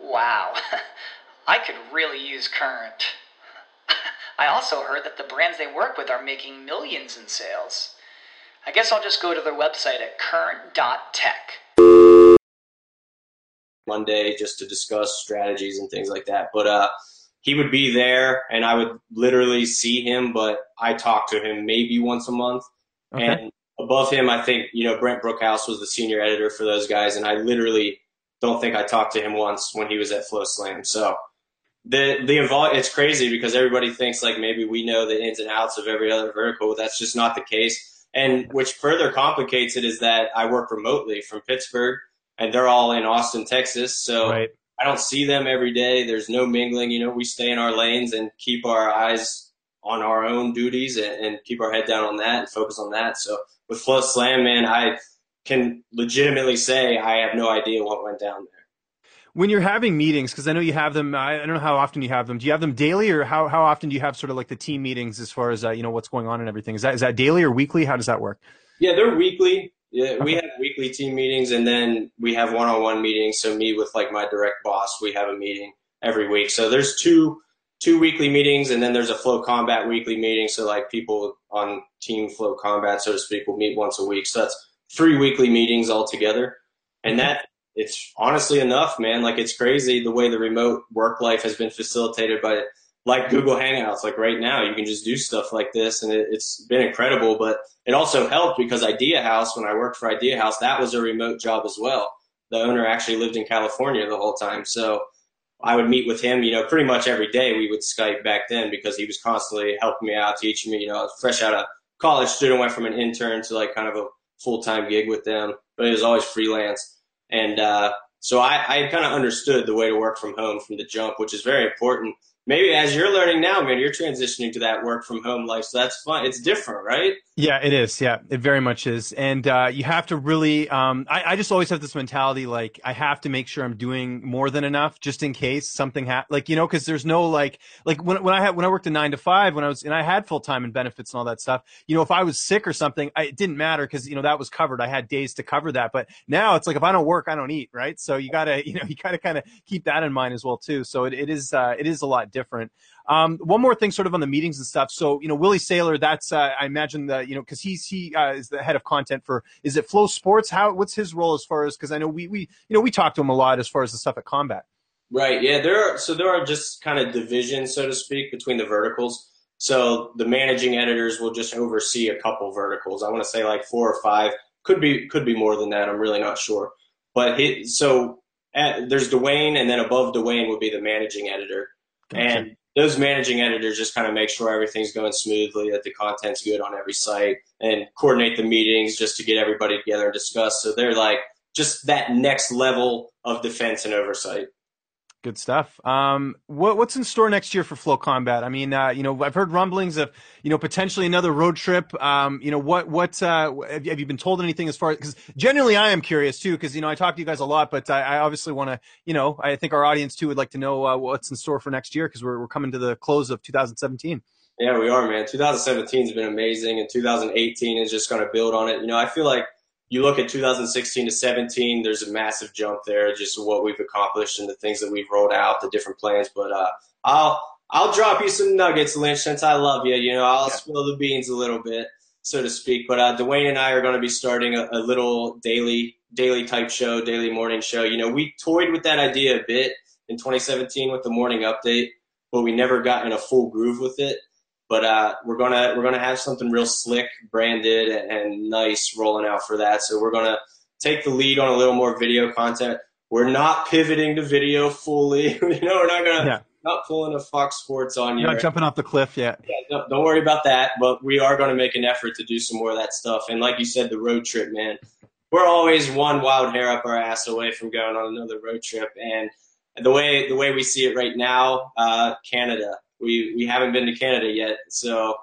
Wow, [LAUGHS] I could really use Current. [LAUGHS] I also heard that the brands they work with are making millions in sales. I guess I'll just go to their website at current.tech. Monday just to discuss strategies and things like that. But uh, he would be there and I would literally see him, but I talked to him maybe once a month. Okay. And above him, I think, you know, Brent Brookhouse was the senior editor for those guys. And I literally don't think I talked to him once when he was at FloSlam. So the the involve it's crazy because everybody thinks like maybe we know the ins and outs of every other vertical. That's just not the case. And which further complicates it is that I work remotely from Pittsburgh and they're all in Austin, Texas. So right. I don't see them every day. There's no mingling. You know, we stay in our lanes and keep our eyes on our own duties and, and keep our head down on that and focus on that. So with FloSlam, man, I can legitimately say I have no idea what went down there. When you're having meetings, because I know you have them, I don't know how often you have them. Do you have them daily, or how, how often do you have sort of like the team meetings as far as uh, you know what's going on and everything? Is that is that daily or weekly? How does that work? Yeah, they're weekly. Yeah, okay. we have weekly team meetings, and then we have one-on-one meetings. So me with like my direct boss, we have a meeting every week. So there's two two weekly meetings, and then there's a FloCombat weekly meeting. So like people on Team FloCombat, so to speak, will meet once a week. So that's three weekly meetings altogether. And mm-hmm. that it's honestly enough, man. Like it's crazy the way the remote work life has been facilitated by like Google Hangouts. Like right now, you can just do stuff like this, and it, has been incredible. But it also helped because Idea House, when I worked for Idea House, that was a remote job as well. The owner actually lived in California the whole time, so I would meet with him. You know, pretty much every day we would Skype back then because he was constantly helping me out, teaching me. You know, I was fresh out of college student, went from an intern to like kind of a full time gig with them, but it was always freelance. And uh, so I, I kind of understood the way to work from home from the jump, which is very important maybe as you're learning now, man, you're transitioning to that work from home life. So that's fun. It's different, right? Yeah, it is. Yeah, it very much is. And uh, you have to really, um, I, I, just always have this mentality like I have to make sure I'm doing more than enough just in case something happens. Like, you know, because there's no like, like when, when I had, when I worked a nine to five, when I was, and I had full time and benefits and all that stuff, you know, if I was sick or something, I, it didn't matter because, you know, that was covered. I had days to cover that. But now it's like if I don't work, I don't eat, right? So you got to, [LAUGHS] you know, you got to kind of keep that in mind as well, too. So it, it is, uh, it is a lot different different. Um, one more thing, sort of on the meetings and stuff. So, you know, Willie Saylor, that's, uh, I imagine that, you know, cause he's, he, uh, is the head of content for, is it FloSports? How, what's his role as far as, cause I know we, we, you know, we talk to him a lot as far as the stuff at combat. Right. Yeah. There are, so there are just kind of divisions, so to speak, between the verticals. So the managing editors will just oversee a couple verticals. I want to say like four or five. Could be could be more than that. I'm really not sure. But he, so at, there's Dwayne, and then above Dwayne would be the managing editor, gotcha. and those managing editors just kind of make sure everything's going smoothly, that the content's good on every site, and coordinate the meetings just to get everybody together and discuss. So they're like just that next level of defense and oversight. Good stuff. Um, what, what's in store next year for FloCombat? I mean, uh, you know, I've heard rumblings of, you know, potentially another road trip. Um, you know, what, what, uh, have, you, have you been told anything as far as, because genuinely I am curious too, because, you know, I talk to you guys a lot, but I, I obviously want to, you know, I think our audience too would like to know uh, what's in store for next year because we're, we're coming to the close of 2017. Yeah, we are, man. 2017 has been amazing, and 2018 is just going to build on it. You know, I feel like you look at 2016 to 17, there's a massive jump there, just what we've accomplished and the things that we've rolled out, the different plans. But uh, I'll I'll drop you some nuggets, Lynch, since I love you. You know, I'll yeah. spill the beans a little bit, so to speak. But uh, Duane and I are going to be starting a, a little daily daily type show, daily morning show. You know, we toyed with that idea a bit in 2017 with the morning update, but we never got in a full groove with it. But uh, we're gonna we're gonna have something real slick, branded, and, and nice rolling out for that. So we're gonna take the lead on a little more video content. We're not pivoting to video fully. [LAUGHS] you know, we're not gonna yeah. not pulling a Fox Sports on you. Not jumping off the cliff yet. Yeah, don't, don't worry about that. But we are going to make an effort to do some more of that stuff. And like you said, the road trip, man. We're always one wild hair up our ass away from going on another road trip. And the way the way we see it right now, uh, Canada we we haven't been to Canada yet, so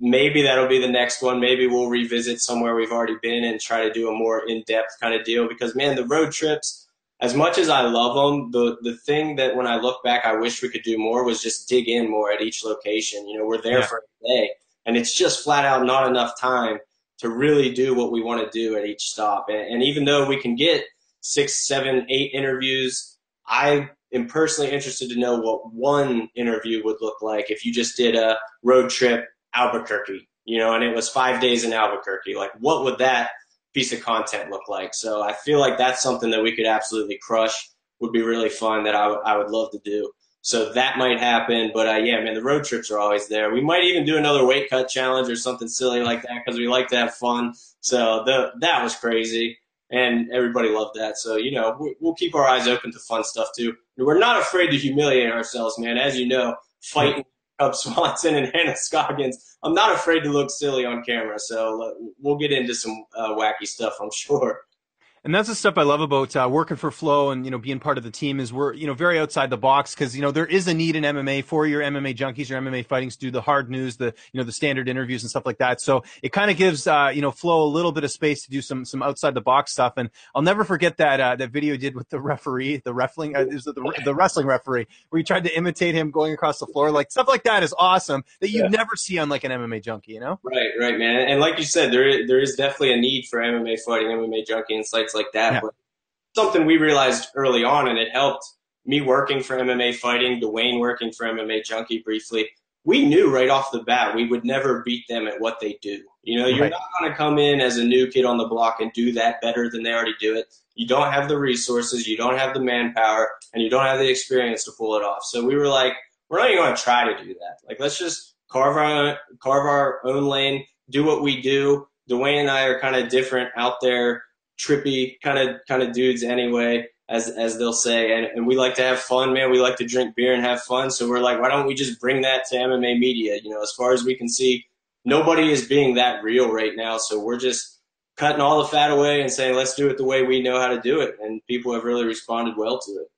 maybe that'll be the next one. Maybe we'll revisit somewhere we've already been and try to do a more in depth kind of deal. Because man, the road trips, as much as I love them, the the thing that when I look back, I wish we could do more was just dig in more at each location. You know, we're there yeah. for a day, and it's just flat out not enough time to really do what we want to do at each stop. And, and even though we can get six, seven, eight interviews, I am personally interested to know what one interview would look like if you just did a road trip Albuquerque, you know, and it was five days in Albuquerque. Like, what would that piece of content look like? So I feel like that's something that we could absolutely crush. Would be really fun that I, w- I would love to do. So that might happen, but uh, yeah, man, the road trips are always there. We might even do another weight cut challenge or something silly like that because we like to have fun. So the that was crazy and everybody loved that. So you know, we'll keep our eyes open to fun stuff too. We're not afraid to humiliate ourselves, man. As you know, fighting [LAUGHS] Cub Swanson and Hannah Scoggins, I'm not afraid to look silly on camera. So uh, we'll get into some uh, wacky stuff, I'm [LAUGHS] sure and that's the stuff I love about uh, working for Flo and you know being part of the team is we're you know very outside the box because you know there is a need in MMA for your MMA junkies, your MMA fighting to do the hard news, the you know the standard interviews and stuff like that. So it kind of gives uh, you know Flo a little bit of space to do some some outside the box stuff. And I'll never forget that uh, that video you did with the referee, the wrestling, uh, the, the wrestling referee, where you tried to imitate him going across the floor. Like stuff like that is awesome that you yeah. never see on like an MMA junkie, you know? Right, right, man. And like you said, there is, there is definitely a need for MMA fighting, MMA junkie, and sites like that. Yeah. But something we realized early on, and it helped me working for MMA fighting, Duane working for MMA junkie briefly. We knew right off the bat we would never beat them at what they do. You know, you're right. not going to come in as a new kid on the block and do that better than they already do it. You don't have the resources, you don't have the manpower, and you don't have the experience to pull it off. So we were like, we're not even going to try to do that. Like, let's just carve our carve our own lane, do what we do. Duane and I are kind of different out there trippy kind of kind of dudes anyway, as as they'll say. And, and we like to have fun, man. We like to drink beer and have fun. So we're like, why don't we just bring that to MMA media? You know, as far as we can see, nobody is being that real right now. So we're just cutting all the fat away and saying, let's do it the way we know how to do it. And people have really responded well to it.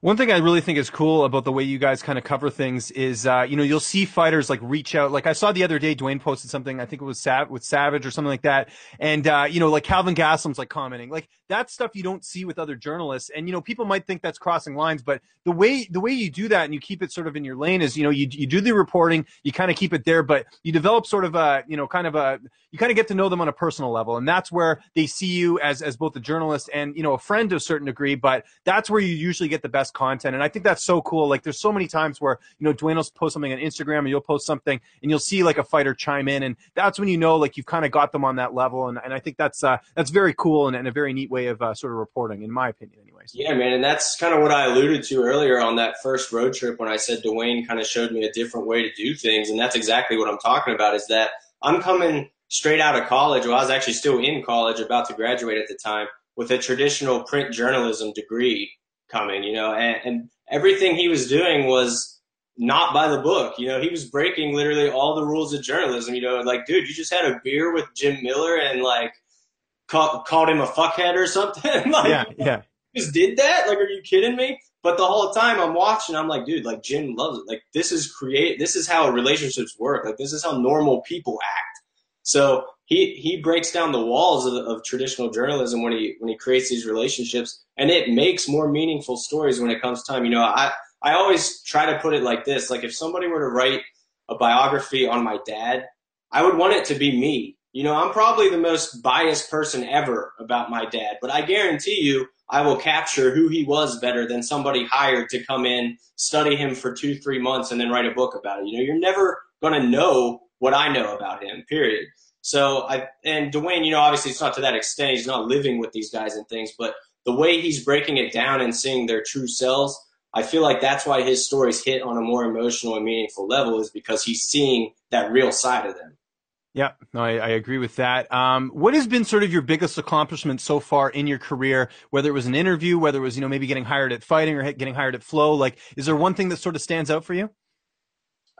One thing I really think is cool about the way you guys kind of cover things is, uh, you know, you'll see fighters like reach out. Like I saw the other day, Duane posted something. I think it was Sav- with Savage or something like that. And, uh, you know, like Calvin Gastelum's like commenting, like that's stuff you don't see with other journalists. And, you know, people might think that's crossing lines, but the way, the way you do that and you keep it sort of in your lane is, you know, you, you do the reporting, you kind of keep it there, but you develop sort of a, you know, kind of a, you kind of get to know them on a personal level. And that's where they see you as, as both a journalist and, you know, a friend to a certain degree, but that's where you usually get the best content. And I think that's so cool. Like there's so many times where, you know, Duane will post something on Instagram and you'll post something and you'll see like a fighter chime in. And that's when you know, like you've kind of got them on that level. And, and I think that's, uh, that's very cool and, and a very neat way of uh, sort of reporting in my opinion anyways. Yeah, man. And that's kind of what I alluded to earlier on that first road trip when I said Duane kind of showed me a different way to do things. And that's exactly what I'm talking about is that I'm coming straight out of college. Well, I was actually still in college, about to graduate at the time, with a traditional print journalism degree coming, you know, and, and everything he was doing was not by the book. You know, he was breaking literally all the rules of journalism. You know, like, dude, you just had a beer with Jim Miller and like call, called him a fuckhead or something. [LAUGHS] like, yeah, yeah. [LAUGHS] Just did that? Like, are you kidding me? But the whole time I'm watching, I'm like, dude, like Jim loves it. Like, this is create. This is how relationships work. Like, this is how normal people act. So he he breaks down the walls of, of traditional journalism when he when he creates these relationships, and it makes more meaningful stories when it comes time. You know, I I always try to put it like this: like if somebody were to write a biography on my dad, I would want it to be me. You know, I'm probably the most biased person ever about my dad, but I guarantee you I will capture who he was better than somebody hired to come in, study him for two, three months, and then write a book about it. You know, you're never going to know what I know about him, period. So I and Duane, you know, obviously it's not to that extent. He's not living with these guys and things, but the way he's breaking it down and seeing their true selves, I feel like that's why his stories hit on a more emotional and meaningful level is because he's seeing that real side of them. Yeah, no, I, I, agree with that. Um, what has been sort of your biggest accomplishment so far in your career? Whether it was an interview, whether it was you know maybe getting hired at fighting or getting hired at Flo, like is there one thing that sort of stands out for you?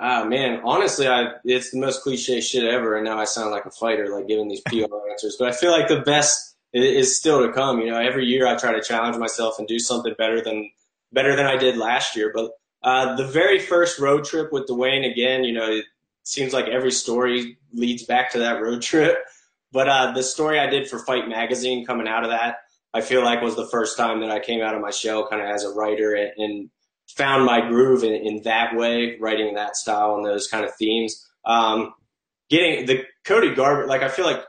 Ah man, honestly, I it's the most cliche shit ever, and now I sound like a fighter, like giving these PR [LAUGHS] answers. But I feel like the best is still to come. You know, every year I try to challenge myself and do something better than better than I did last year. But uh, the very first road trip with Duane, again, you know, seems like every story leads back to that road [LAUGHS] trip. But uh, the story I did for Fight Magazine coming out of that, I feel like was the first time that I came out of my shell, kind of as a writer, and, and found my groove in, in that way, writing that style and those kind of themes. Um, getting the Cody Garbrandt, like I feel like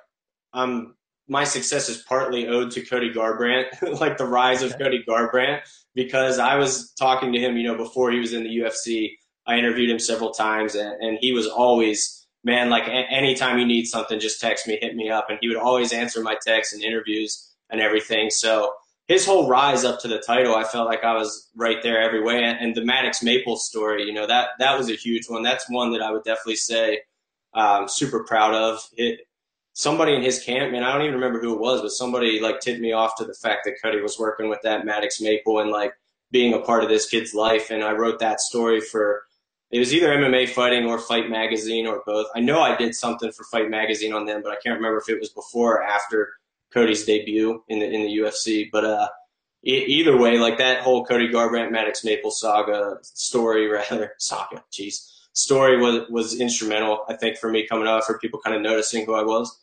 um, my success is partly owed to Cody Garbrandt, [LAUGHS] like the rise of Cody Garbrandt, because I was talking to him, you know, before he was in the UFC. I interviewed him several times, and, and he was always, man, like a- anytime you need something, just text me, hit me up, and he would always answer my texts and interviews and everything. So his whole rise up to the title, I felt like I was right there every way. And, and the Maddox Maple story, you know, that that was a huge one. That's one that I would definitely say um, super proud of. It, somebody in his camp, man, I don't even remember who it was, but somebody like tipped me off to the fact that Cody was working with that Maddox Maple and like being a part of this kid's life. And I wrote that story for it was either MMA Fighting or Fight Magazine or both. I know I did something for Fight Magazine on them, but I can't remember if it was before or after Cody's debut in the in the UFC. But uh, either way, like that whole Cody Garbrandt Maddox Maple saga story, [LAUGHS] rather saga, jeez, story was was instrumental. I think for me coming up, for people kind of noticing who I was.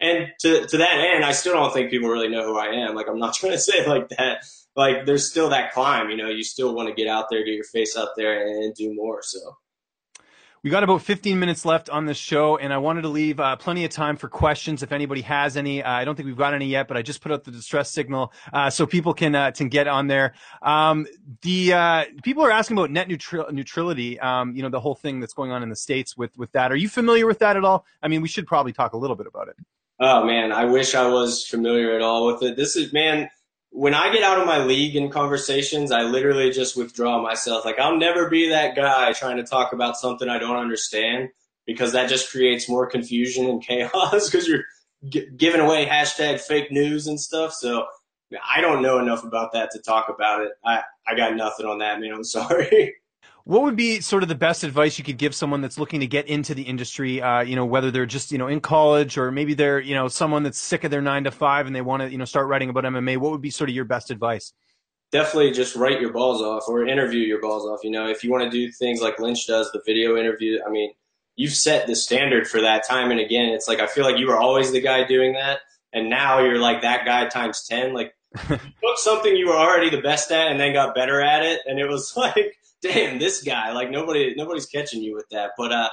And to to that end, I still don't think people really know who I am. Like I'm not [LAUGHS] trying to say like that. Like there's still that climb, you know. You still want to get out there, get your face out there, and do more. So we got about 15 minutes left on this show, and I wanted to leave uh, plenty of time for questions if anybody has any. Uh, I don't think we've got any yet, but I just put out the distress signal uh, so people can uh, can get on there. Um, the uh, people are asking about net neutral- neutrality. Um, you know, the whole thing that's going on in the states with with that. Are you familiar with that at all? I mean, we should probably talk a little bit about it. Oh man, I wish I was familiar at all with it. This is man when I get out of my league in conversations, I literally just withdraw myself. Like I'll never be that guy trying to talk about something I don't understand because that just creates more confusion and [LAUGHS] chaos because you're g- giving away hashtag fake news and stuff. So I don't know enough about that to talk about it. I, I got nothing on that, man. I'm sorry. [LAUGHS] What would be sort of the best advice you could give someone that's looking to get into the industry? Uh, you know, whether they're just you know in college or maybe they're you know someone that's sick of their nine to five and they want to you know start writing about MMA. What would be sort of your best advice? Definitely just write your balls off or interview your balls off. You know, if you want to do things like Lynch does, the video interview. I mean, you've set the standard for that time and again. It's like I feel like you were always the guy doing that, and now you're like that guy times ten. Like [LAUGHS] you took something you were already the best at and then got better at it, and it was [LAUGHS] like damn, this guy, like nobody, nobody's catching you with that. But uh,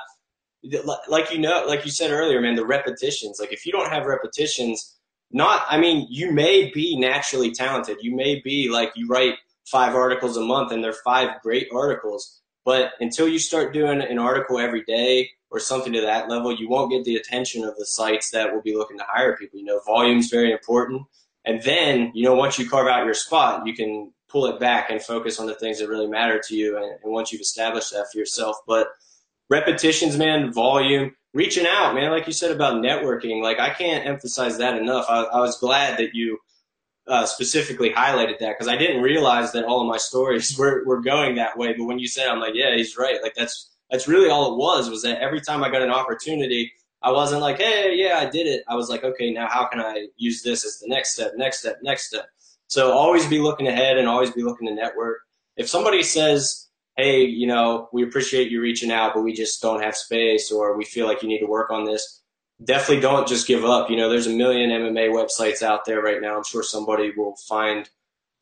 like you know, like you said earlier, man, the repetitions. Like if you don't have repetitions, not, I mean, you may be naturally talented. You may be like you write five articles a month, and they're five great articles. But until you start doing an article every day or something to that level, you won't get the attention of the sites that will be looking to hire people. You know, volume's very important. And then, you know, once you carve out your spot, you can pull it back and focus on the things that really matter to you. And, and once you've established that for yourself, but repetitions, man, volume, reaching out, man. Like you said about networking, like I can't emphasize that enough. I, I was glad that you uh, specifically highlighted that because I didn't realize that all of my stories [LAUGHS] were, were going that way. But when you said, I'm like, yeah, he's right. Like that's that's really all it was. Was that every time I got an opportunity, I wasn't like, hey, yeah, I did it. I was like, okay, now how can I use this as the next step, next step, next step? So always be looking ahead and always be looking to network. If somebody says, hey, you know, we appreciate you reaching out, but we just don't have space or we feel like you need to work on this, definitely don't just give up. You know, there's a million MMA websites out there right now. I'm sure somebody will find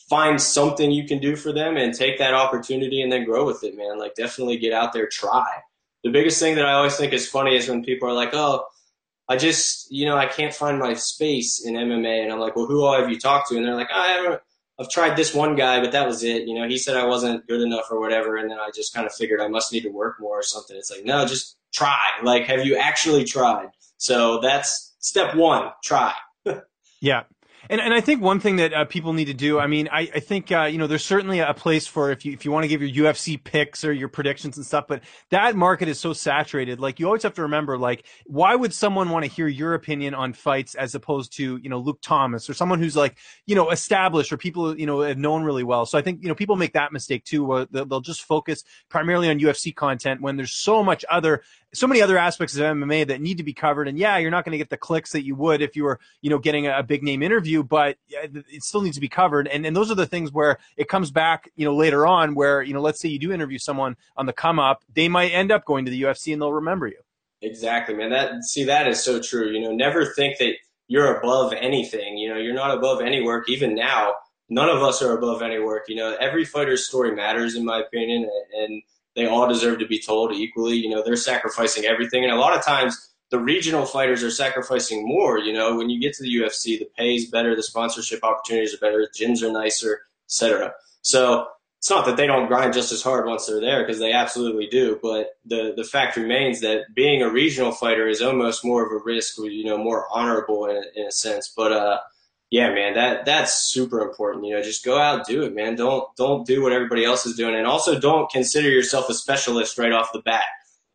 find something you can do for them and take that opportunity and then grow with it, man. Like definitely get out there, try. The biggest thing that I always think is funny is when people are like, "Oh, I just, you know, I can't find my space in MMA," and I'm like, "Well, who all have you talked to?" And they're like, "I haven't." I've tried this one guy, but that was it. You know, he said I wasn't good enough or whatever, and then I just kind of figured I must need to work more or something. It's like, no, just try. Like, have you actually tried? So that's step one. Try. [LAUGHS] yeah. And and I think one thing that uh, people need to do, I mean, I, I think uh, you know there's certainly a place for if you if you want to give your UFC picks or your predictions and stuff, but that market is so saturated. Like you always have to remember, like why would someone want to hear your opinion on fights as opposed to you know Luke Thomas or someone who's like you know established or people you know have known really well. So I think you know people make that mistake too, where they'll just focus primarily on UFC content when there's so much other so many other aspects of MMA that need to be covered. And yeah, you're not going to get the clicks that you would if you were, you know, getting a, big name interview, but it still needs to be covered. And, and those are the things where it comes back, you know, later on where, you know, let's say you do interview someone on the come up, they might end up going to the UFC and they'll remember you. Exactly, man. That, see, that is so true. You know, never think that you're above anything. You know, you're not above any work. Even now, none of us are above any work. You know, every fighter's story matters, in my opinion. And, they all deserve to be told equally. You know, they're sacrificing everything. And a lot of times the regional fighters are sacrificing more. You know, when you get to the UFC, the pay is better, the sponsorship opportunities are better, gyms are nicer, etc. So it's not that they don't grind just as hard once they're there because they absolutely do. But the the fact remains that being a regional fighter is almost more of a risk, you know, more honorable in, in a sense. But uh, yeah, man, that that's super important. You know, just go out, do it, man. Don't don't do what everybody else is doing, and also don't consider yourself a specialist right off the bat.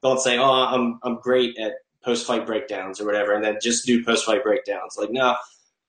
Don't say, "Oh, I'm I'm great at post fight breakdowns or whatever," and then just do post fight breakdowns. Like, no,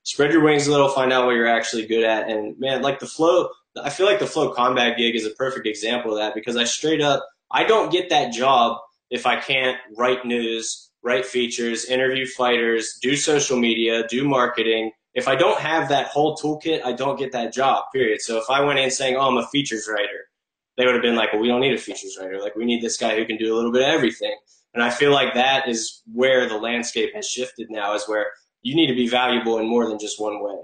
spread your wings a little, find out what you're actually good at, and man, like the Flo. I feel like the FloCombat gig is a perfect example of that because I straight up I don't get that job if I can't write news, write features, interview fighters, do social media, do marketing if I don't have that whole toolkit, I don't get that job, period. So if I went in saying, oh, I'm a features writer, they would have been like, well, we don't need a features writer. Like, we need this guy who can do a little bit of everything. And I feel like that is where the landscape has shifted now, is where you need to be valuable in more than just one way.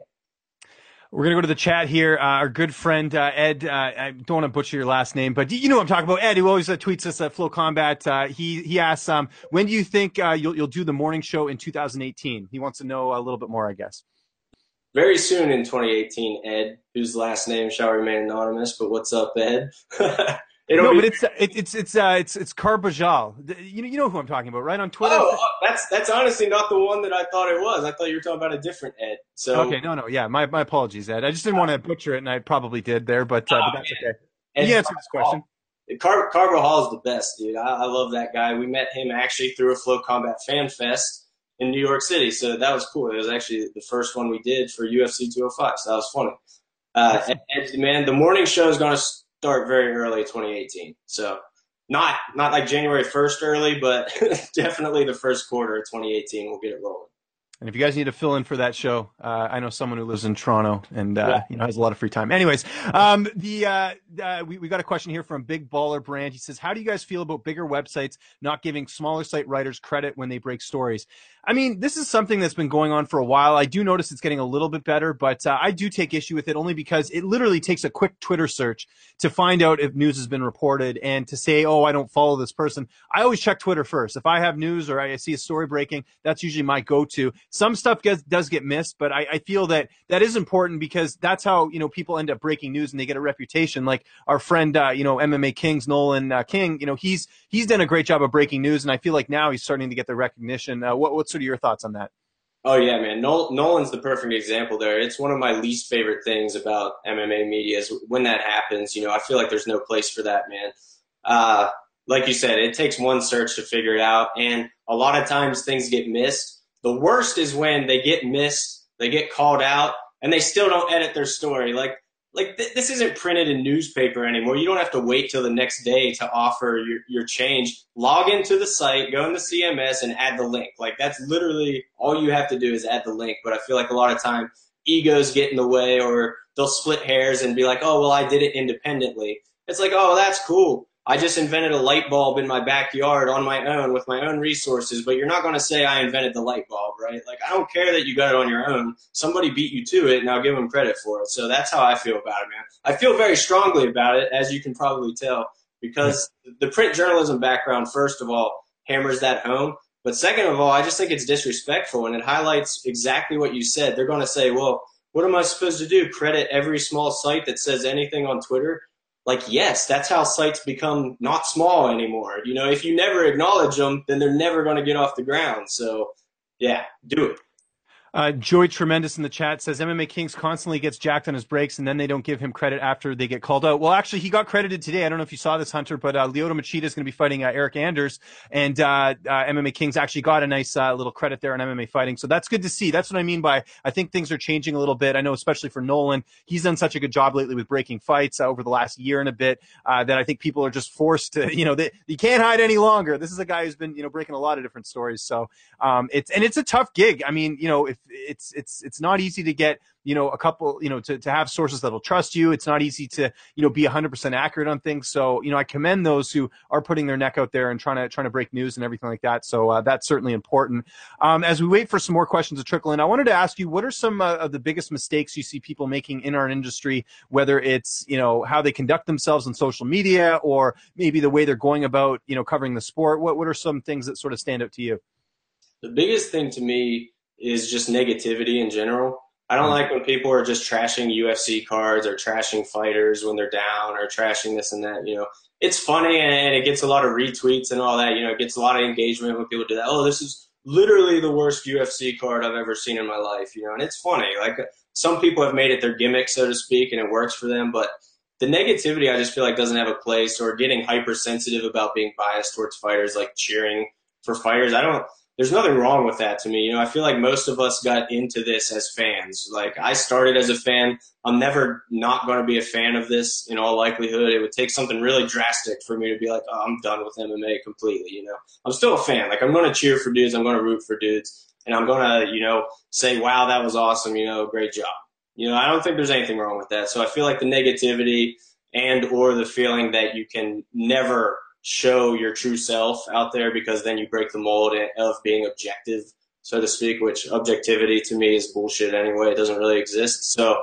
We're gonna go to the chat here. Uh, our good friend uh, Ed. Uh, I don't want to butcher your last name, but you know what I'm talking about. Ed, who always uh, tweets us at FloCombat. Uh, he he asks, um, when do you think uh, you'll you'll do the morning show in 2018? He wants to know a little bit more, I guess very soon in 2018, Ed, whose last name shall remain anonymous. But what's up, Ed? [LAUGHS] no, be- but it's it, it's it's uh, it's it's Carbajal. You know you know who I'm talking about, right? On Twitter. Oh, oh, that's that's honestly not the one that I thought it was. I thought you were talking about a different Ed. So okay, no, no, yeah, my my apologies, Ed. I just didn't want to butcher it, and I probably did there, but, uh, oh, but that's okay. Ed you answered this question. Car- Carbajal is the best, dude. I, I love that guy. We met him actually through a FloCombat Fan Fest in New York City. So that was cool. It was actually the first one we did for UFC 205. So that was funny. Uh, and, and, man, the morning show is going to start very early 2018. So not not like January 1st early, but [LAUGHS] definitely the first quarter of 2018. We'll get it rolling. And if you guys need to fill in for that show, uh, I know someone who lives in Toronto and uh, yeah. you know has a lot of free time. Anyways, um, the uh, uh, we we got a question here from Big Baller Brand. He says, "How do you guys feel about bigger websites not giving smaller site writers credit when they break stories?" I mean, this is something that's been going on for a while. I do notice it's getting a little bit better, but uh, I do take issue with it only because it literally takes a quick Twitter search to find out if news has been reported and to say, oh, I don't follow this person. I always check Twitter first. If I have news or I see a story breaking, that's usually my go to some stuff gets, does get missed, but I, I feel that that is important because that's how you know people end up breaking news and they get a reputation. Like our friend, uh, you know, MMA Kings Nolan uh, King, you know, he's he's done a great job of breaking news, and I feel like now he's starting to get the recognition. Uh, what what's sort of your thoughts on that? Oh yeah, man. Nolan's the perfect example there. It's one of my least favorite things about MMA media is when that happens. You know, I feel like there's no place for that, man. Uh, like you said, it takes one search to figure it out, and a lot of times things get missed. The worst is when they get missed, they get called out, and they still don't edit their story. Like like th- this isn't printed in newspaper anymore. You don't have to wait till the next day to offer your, your change. Log into the site, go into the CMS and add the link. Like that's literally all you have to do is add the link. But I feel like a lot of time egos get in the way or they'll split hairs and be like, oh, well, I did it independently. It's like, oh, that's cool. I just invented a light bulb in my backyard on my own with my own resources, but you're not going to say I invented the light bulb, right? Like, I don't care that you got it on your own. Somebody beat you to it, and I'll give them credit for it. So that's how I feel about it, man. I feel very strongly about it, as you can probably tell, because hmm. the print journalism background, first of all, hammers that home. But second of all, I just think it's disrespectful, and it highlights exactly what you said. They're going to say, well, what am I supposed to do? Credit every small site that says anything on Twitter? Like yes that's how sites become not small anymore. You know if you never acknowledge them then they're never going to get off the ground. So yeah do it uh, Joy Tremendous in the chat says MMA Kings constantly gets jacked on his breaks and then they don't give him credit after they get called out. Well, actually, he got credited today. I don't know if you saw this, Hunter, but uh, Machida is going to be fighting uh, Eryk Anders, and uh, uh MMA Kings actually got a nice uh, little credit there on MMA fighting. So that's good to see. That's what I mean by I think things are changing a little bit. I know, especially for Nolan, he's done such a good job lately with breaking fights uh, over the last year and a bit that I think people are just forced to, [LAUGHS] you know, they, you can't hide any longer. This is a guy who's been, you know, breaking a lot of different stories. So um, it's and it's a tough gig. I mean, you know, if it's it's it's not easy to get you know a couple you know to, to have sources that'll trust you. It's not easy to you know be 100% accurate on things. So you know i commend those who are putting their neck out there and trying to trying to break news and everything like that. So uh, that's certainly important. Um, as we wait for some more questions to trickle in i wanted to ask you what are some uh, of the biggest mistakes you see people making in our industry whether it's you know how they conduct themselves on social media or maybe the way they're going about you know covering the sport? What, what are some things that sort of stand out to you? The biggest thing to me is just negativity in general. I don't hmm. like when people are just trashing UFC cards or trashing fighters when they're down or trashing this and that. You know, it's funny and it gets a lot of retweets and all that. You know, it gets a lot of engagement when people do that. Oh, this is literally the worst UFC card I've ever seen in my life. You know, and it's funny. Like some people have made it their gimmick, so to speak, and it works for them. But the negativity, I just feel like doesn't have a place. Or getting hypersensitive about being biased towards fighters, like cheering for fighters. I don't there's nothing wrong with that to me. You know, I feel like most of us got into this as fans. Like I started as a fan. I'm never not going to be a fan of this in all likelihood. It would take something really drastic for me to be like, oh, I'm done with MMA completely. You know, I'm still a fan. Like I'm going to cheer for dudes. I'm going to root for dudes and I'm going to, you know, say, wow, that was awesome. You know, great job. You know, I don't think there's anything wrong with that. So I feel like the negativity and or the feeling that you can never show your true self out there because then you break the mold of being objective, so to speak, which objectivity to me is bullshit anyway. It doesn't really exist. So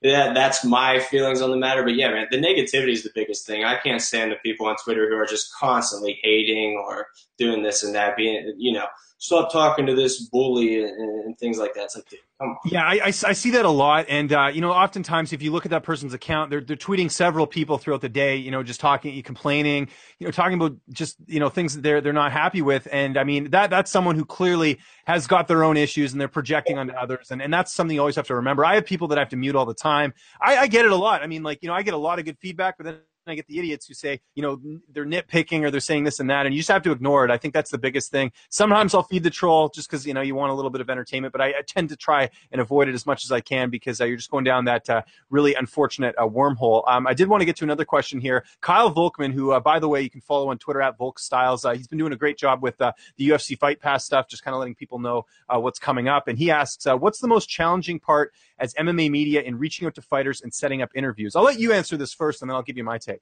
yeah, that's my feelings on the matter. But yeah, man, the negativity is the biggest thing. I can't stand the people on Twitter who are just constantly hating or doing this and that, being, you know, stop talking to this bully and, and things like that. It's like, dude, come on. Yeah, I, I, I see that a lot. And, uh, you know, oftentimes if you look at that person's account, they're, they're tweeting several people throughout the day, you know, just talking, complaining, you know, talking about just, you know, things that they're, they're not happy with. And I mean, that, that's someone who clearly has got their own issues and they're projecting onto others. And, and that's something you always have to remember. I have people that I have to mute all the time. I, I get it a lot. I mean, like, you know, I get a lot of good feedback, but then I get the idiots who say, you know, they're nitpicking or they're saying this and that, and you just have to ignore it. I think that's the biggest thing. Sometimes I'll feed the troll just because you know you want a little bit of entertainment, but I, I, tend to try and avoid it as much as I can because uh, you're just going down that uh, really unfortunate uh, wormhole. Um, I did want to get to another question here. Kyle Volkman, who uh, by the way you can follow on Twitter at Volk Styles, uh, he's been doing a great job with uh, the UFC Fight Pass stuff, just kind of letting people know what's coming up. And he asks, what's the most challenging part as MMA media in reaching out to fighters and setting up interviews? I'll let you answer this first, and then I'll give you my take.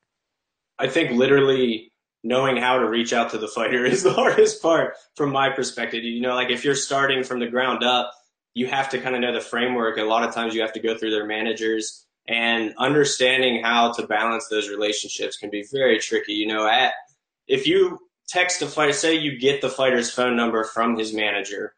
I think literally knowing how to reach out to the fighter [LAUGHS] is the hardest part from my perspective. You know, like if you're starting from the ground up, you have to kind of know the framework. A lot of times you have to go through their managers and understanding how to balance those relationships can be very tricky. You know, at if you text a fighter, say you get the fighter's phone number from his manager,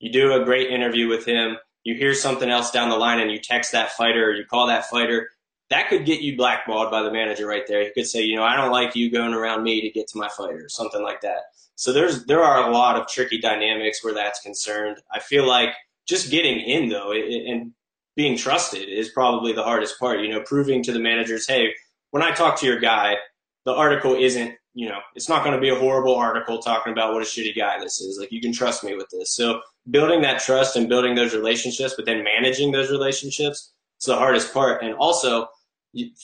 you do a great interview with him, you hear something else down the line and you text that fighter or you call that fighter, that could get you blackballed by the manager right there. He could say, you know, I don't like you going around me to get to my fighter, something like that. So there's there are a lot of tricky dynamics where that's concerned. I feel like just getting in though and being trusted is probably the hardest part. You know, proving to the managers, hey, when I talk to your guy, the article isn't, you know, it's not going to be a horrible article talking about what a shitty guy this is. Like, you can trust me with this. So, building that trust and building those relationships, but then managing those relationships is the hardest part. And also,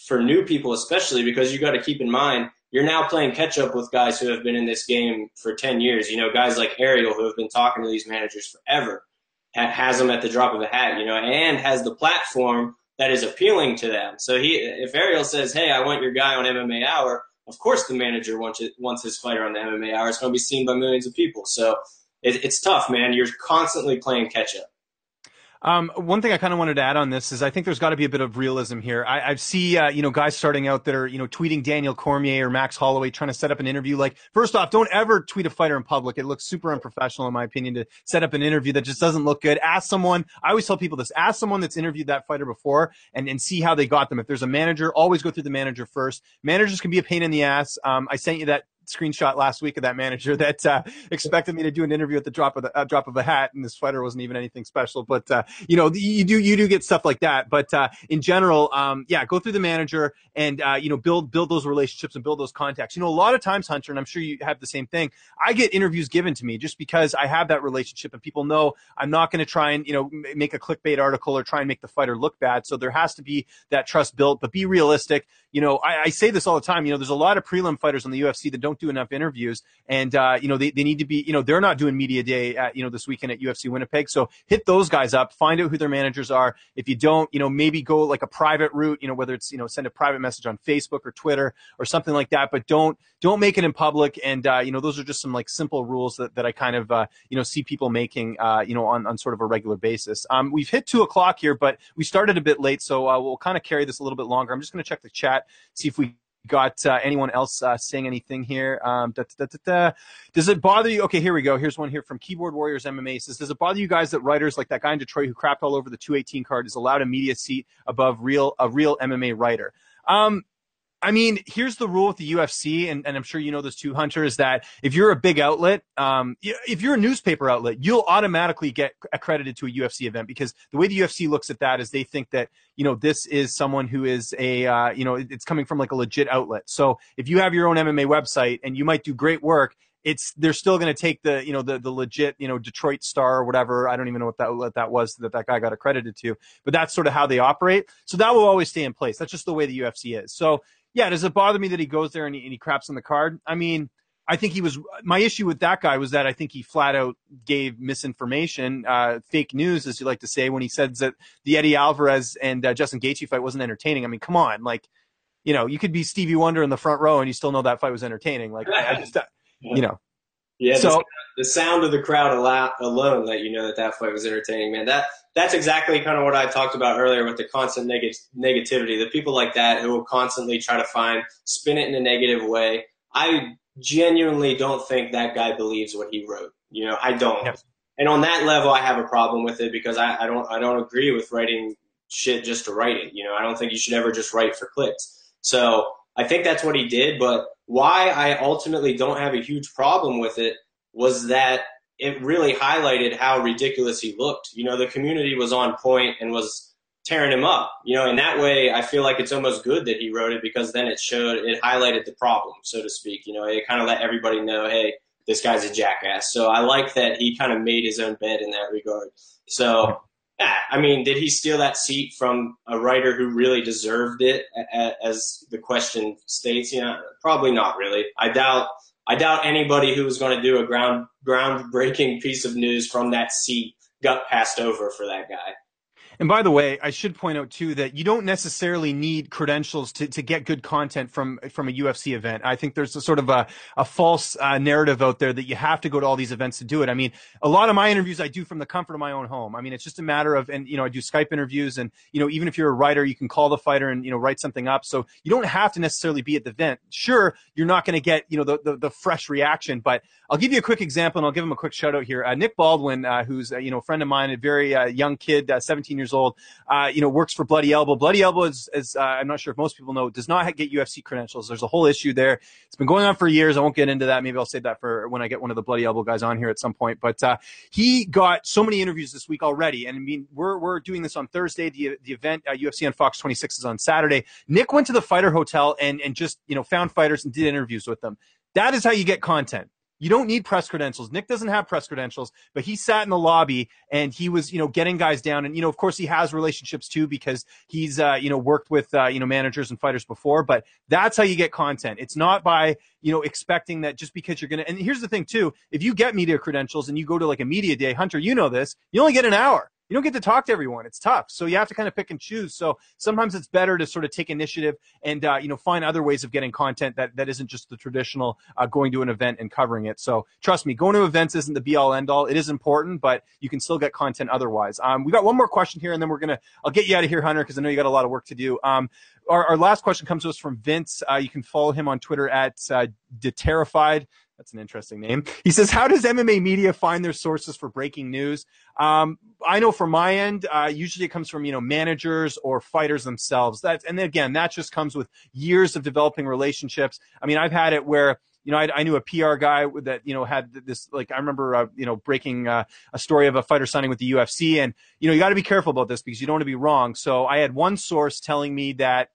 for new people, especially because you got to keep in mind, you're now playing catch up with guys who have been in this game for 10 years. You know, guys like Ariel who have been talking to these managers forever, has them at the drop of a hat, you know, and has the platform that is appealing to them. So he, if Ariel says, "Hey, I want your guy on MMA Hour," of course the manager wants it, wants his fighter on the MMA Hour. It's going to be seen by millions of people. So it, it's tough, man. You're constantly playing catch up. Um, one thing I kind of wanted to add on this is I think there's got to be a bit of realism here. I, I see, uh, you know, guys starting out that are, you know, tweeting Daniel Cormier or Max Holloway trying to set up an interview. Like, first off, don't ever tweet a fighter in public. It looks super unprofessional, in my opinion, to set up an interview that just doesn't look good. Ask someone. I always tell people this: ask someone that's interviewed that fighter before and and see how they got them. If there's a manager, always go through the manager first. Managers can be a pain in the ass. Um, I sent you that screenshot last week of that manager [LAUGHS] that uh, expected me to do an interview at the drop of the uh, drop of a hat, and this fighter wasn't even anything special. But uh, you know, you do you do get stuff like that. But uh, in general, um, yeah, go through the manager and uh, you know build build those relationships and build those contacts. You know, a lot of times, Hunter, and I'm sure you have the same thing. I get interviews given to me just because I have that relationship, and people know I'm not going to try and you know make a clickbait article or try and make the fighter look bad. So there has to be that trust built, but be realistic. You know, I, I say this all the time. You know, there's a lot of prelim fighters in the UFC that don't do enough interviews, and uh, you know they, they need to be. You know, they're not doing media day at you know this weekend at UFC Winnipeg. So hit those guys up, find out who their managers are. If you don't, you know, maybe go like a private route. You know, whether it's you know send a private message on Facebook or Twitter or something like that. But don't don't make it in public. And uh, you know, those are just some like simple rules that, that I kind of uh, you know see people making uh, you know on, on sort of a regular basis. Um, we've hit two o'clock here, but we started a bit late, so uh, we'll kind of carry this a little bit longer. I'm just going to check the chat, see if we got uh, anyone else uh, saying anything here? Um, da, da, da, Does it bother you? Okay, here we go. Here's one here from Keyboard Warriors MMA. says, does it bother you guys that writers like that guy in Detroit who crapped all over the 218 card is allowed a media seat above real a real MMA writer? Um, I mean, here's the rule with the UFC, and, and I'm sure you know this too, Hunter, is that if you're a big outlet, um, if you're a newspaper outlet, you'll automatically get accredited to a UFC event because the way the UFC looks at that is they think that, you know, this is someone who is a, uh, you know, it's coming from like a legit outlet. So if you have your own MMA website and you might do great work, it's they're still going to take the you know the the legit you know Detroit Star or whatever. I don't even know what that what that was that that guy got accredited to but that's sort of how they operate. So that will always stay in place. That's just the way the UFC is. So yeah, does it bother me that he goes there and he, and he craps on the card? I mean, I think he was. My issue with that guy was that I think he flat out gave misinformation, uh, fake news, as you like to say, when he said that the Eddie Alvarez and uh, Justin Gaethje fight wasn't entertaining. I mean, come on, like, you know, you could be Stevie Wonder in the front row and you still know that fight was entertaining. Like, I just, uh, you know. Yeah, so the, the sound of the crowd alone let you know that that fight was entertaining, man. That that's exactly kind of what I talked about earlier with the constant neg- negativity. The people like that who will constantly try to find spin it in a negative way. I genuinely don't think that guy believes what he wrote. You know, I don't. And on that level, I have a problem with it because I, I don't I don't agree with writing shit just to write it. You know, I don't think you should ever just write for clicks. So I think that's what he did. But why I ultimately don't have a huge problem with it was that it really highlighted how ridiculous he looked. You know, the community was on point and was tearing him up. You know, in that way, I feel like it's almost good that he wrote it because then it showed, it highlighted the problem, so to speak. You know, it kind of let everybody know, hey, this guy's a jackass. So I like that he kind of made his own bed in that regard. So, yeah, I mean, did he steal that seat from a writer who really deserved it, as the question states? You know, probably not really. I doubt I doubt anybody who was going to do a ground groundbreaking piece of news from that seat got passed over for that guy. And by the way, I should point out too that you don't necessarily need credentials to, to get good content from from a UFC event. I think there's a sort of a, a false uh, narrative out there that you have to go to all these events to do it. I mean, a lot of my interviews I do from the comfort of my own home. I mean, it's just a matter of, and you know, I do Skype interviews, and you know, even if you're a writer, you can call the fighter and you know write something up. So you don't have to necessarily be at the event. Sure, you're not going to get you know the, the, the fresh reaction, but I'll give you a quick example, and I'll give him a quick shout out here. Uh, Nick Baldwin, uh, who's uh, you know a friend of mine, a very uh, young kid, uh, 17 years old, uh, you know works for Bloody Elbow. Bloody Elbow is, is I'm not sure if most people know, does not get UFC credentials. There's a whole issue there. It's been going on for years. I won't get into that. Maybe I'll save that for when I get one of the Bloody Elbow guys on here at some point. But he got so many interviews this week already, and I mean we're we're doing this on Thursday. The the event UFC on Fox 26 is on Saturday. Nick went to the Fighter Hotel and and just you know found fighters and did interviews with them. That is how you get content. You don't need press credentials. Nick doesn't have press credentials, but he sat in the lobby and he was, you know, getting guys down. And, you know, of course he has relationships too because he's, uh, you know, worked with, uh, you know, managers and fighters before, but that's how you get content. It's not by, you know, expecting that just because you're going to, and here's the thing too. If you get media credentials and you go to like a media day, Hunter, you know this, you only get an hour you don't get to talk to everyone. It's tough. So you have to kind of pick and choose. So sometimes it's better to sort of take initiative and, uh, you know, find other ways of getting content that, that isn't just the traditional uh, going to an event and covering it. So trust me, going to events isn't the be all end all. It is important, but you can still get content otherwise. Um, we got one more question here and then we're going to, I'll get you out of here, Hunter, because I know you got a lot of work to do. Um, our, our last question comes to us from Vince. Uh, you can follow him on Twitter at uh, Deterrified. That's an interesting name. He says, "How does MMA media find their sources for breaking news?" Um, I know from my end, uh, usually it comes from you know managers or fighters themselves. That and again, that just comes with years of developing relationships. I mean, I've had it where you know, I, I, knew a PR guy that, you know, had this, like, I remember, uh, you know, breaking uh, a story of a fighter signing with the UFC. And, you know, you got to be careful about this because you don't want to be wrong. So I had one source telling me that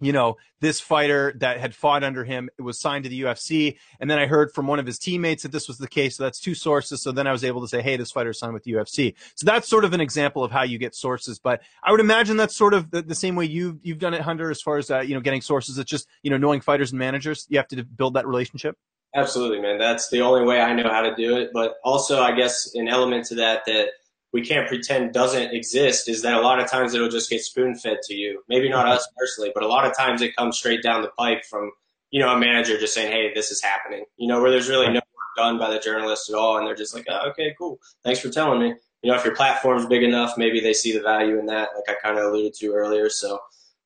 you know, this fighter that had fought under him was signed to the UFC. And then I heard from one of his teammates that this was the case. So that's two sources. So then I was able to say, hey, this fighter signed with the UFC. So that's sort of an example of how you get sources. But I would imagine that's sort of the, the same way you've, you've done it, Hunter, as far as, uh, you know, getting sources. It's just, you know, knowing fighters and managers. You have to build that relationship. Absolutely, man. That's the only way I know how to do it. But also, I guess, an element to that that – we can't pretend doesn't exist is that a lot of times it'll just get spoon fed to you. Maybe not us personally, but a lot of times it comes straight down the pipe from, you know, a manager just saying, Hey, this is happening, you know, where there's really no work done by the journalist at all. And they're just like, oh, okay, cool. Thanks for telling me. You know, if your platform's big enough, maybe they see the value in that, like I kind of alluded to earlier. So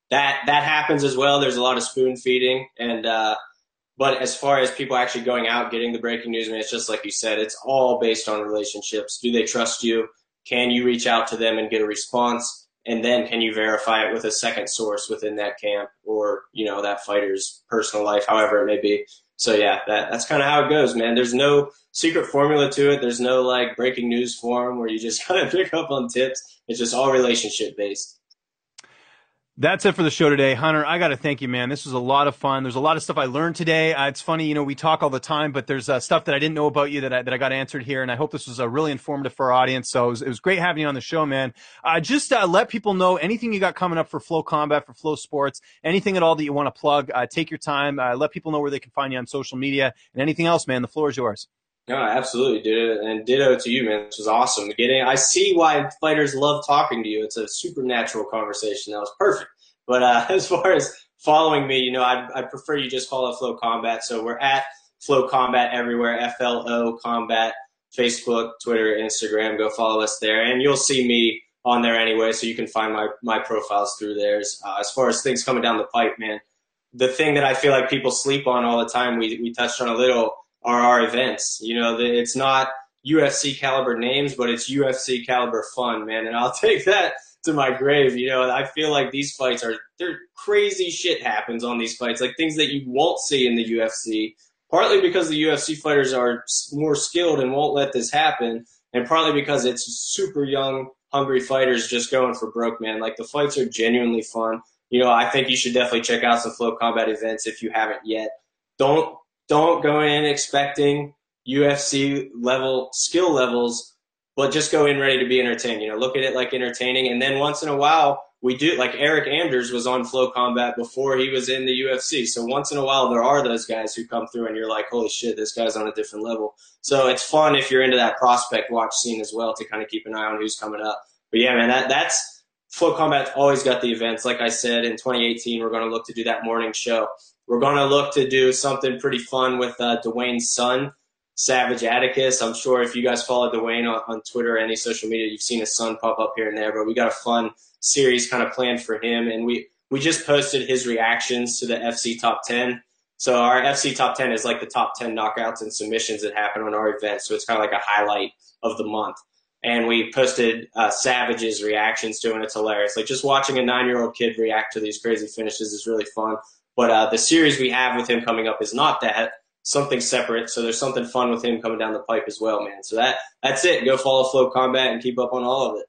that, that happens as well. There's a lot of spoon feeding and, uh, but as far as people actually going out, getting the breaking news, I mean, it's just like you said, it's all based on relationships. Do they trust you? Can you reach out to them and get a response? And then can you verify it with a second source within that camp or, you know, that fighter's personal life, however it may be. So yeah, that, that's kind of how it goes, man. There's no secret formula to it. There's no like breaking news forum where you just [LAUGHS] kind of pick up on tips. It's just all relationship based. That's it for the show today. Hunter, I got to thank you, man. This was a lot of fun. There's a lot of stuff I learned today. Uh, it's funny, you know, we talk all the time, but there's uh, stuff that I didn't know about you that I, that I got answered here. And I hope this was uh, really informative for our audience. So it was, it was great having you on the show, man. Uh, just uh, let people know anything you got coming up for FloCombat, for FloSports, anything at all that you want to plug. Uh, take your time. let people know where they can find you on social media and anything else, man. The floor is yours. No, absolutely, dude. And ditto to you, man. This was awesome. Getting, I see why fighters love talking to you. It's a supernatural conversation. That was perfect. But uh, [LAUGHS] as far as following me, you know, I'd, I'd prefer you just follow FloCombat. So we're at FloCombat everywhere, F L O Combat, Facebook, Twitter, Instagram. Go follow us there, and you'll see me on there anyway. So you can find my my profiles through theirs. Uh, as far as things coming down the pipe, man, the thing that I feel like people sleep on all the time, we we touched on a little, are our events. You know, it's not UFC caliber names, but it's UFC caliber fun, man. And I'll [LAUGHS] take that to my grave. You know, I feel like these fights are there crazy shit happens on these fights, like things that you won't see in the UFC. Partly because the UFC fighters are more skilled and won't let this happen, and partly because it's super young, hungry fighters just going for broke, man. Like the fights are genuinely fun. You know, I think you should definitely check out some FloCombat events if you haven't yet. Don't don't go in expecting UFC level skill levels but just go in ready to be entertained. You know, look at it like entertaining, and then once in a while we do. Like Eryk Anders was on FloCombat before he was in the UFC, so once in a while there are those guys who come through, and you're like, holy shit, this guy's on a different level. So it's fun if you're into that prospect watch scene as well to kind of keep an eye on who's coming up. but yeah, man, that that's FloCombat's always got the events. Like I said, in 2018, we're going to look to do that morning show. We're going to look to do something pretty fun with uh, Duane's son, Savage Atticus. I'm sure if you guys follow Dwayne on, on Twitter or any social media, you've seen his son pop up here and there. But we got a fun series kind of planned for him, and we we just posted his reactions to the FC Top 10. So our FC Top 10 is like the top 10 knockouts and submissions that happen on our event. So it's kind of like a highlight of the month. And we posted uh, Savage's reactions to it, it's hilarious. Like just watching a nine-year-old kid react to these crazy finishes is really fun. But uh, the series we have with him coming up is not that something separate. So there's something fun with him coming down the pipe as well, man. So that that's it. Go follow FloCombat and keep up on all of it.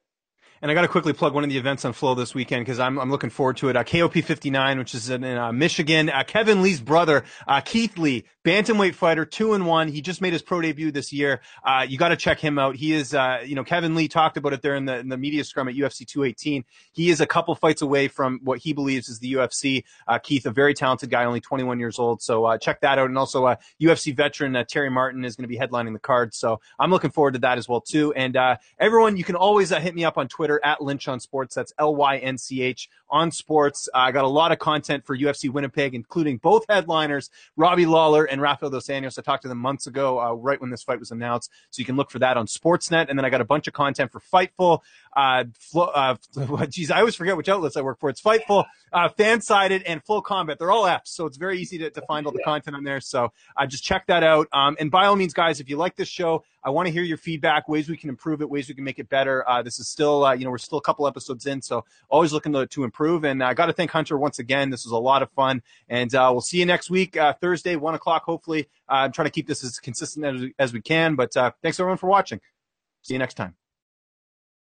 And I got to quickly plug one of the events on Flow this weekend because I'm, I'm looking forward to it. Uh, KOP 59, which is in, uh, Michigan. Uh, Kevin Lee's brother, uh, Keith Lee, bantamweight fighter, two and one. He just made his pro debut this year. Uh, you got to check him out. He is, uh, you know, Kevin Lee talked about it there in the, in the media scrum at UFC 218. He is a couple fights away from what he believes is the UFC. Keith, a very talented guy, only 21 years old. So check that out. And also, UFC veteran Terry Martin is going to be headlining the card. So I'm looking forward to that as well too. And everyone, you can always hit me up on Twitter at Lynch on Sports. That's L Y N C H on Sports. Uh, I got a lot of content for UFC Winnipeg, including both headliners, Robbie Lawler and Rafael Dos Anjos. I talked to them months ago, uh, right when this fight was announced. So you can look for that on Sportsnet. And then I got a bunch of content for Fightful. Uh, Flo, uh, [LAUGHS] geez, I always forget which outlets I work for. It's Fightful, uh, Fansided, and FloCombat. They're all apps, so it's very easy to, to find all the content on there. So uh, just check that out. Um, and by all means, guys, if you like this show, I want to hear your feedback, ways we can improve it, ways we can make it better. Uh, this is still, uh, you know, we're still a couple episodes in, so always looking to, to improve. And I got to thank Hunter once again. This was a lot of fun, and uh, we'll see you next week, uh, Thursday, one o'clock. Hopefully, uh, I'm trying to keep this as consistent as, as we can. But uh, thanks everyone for watching. See you next time.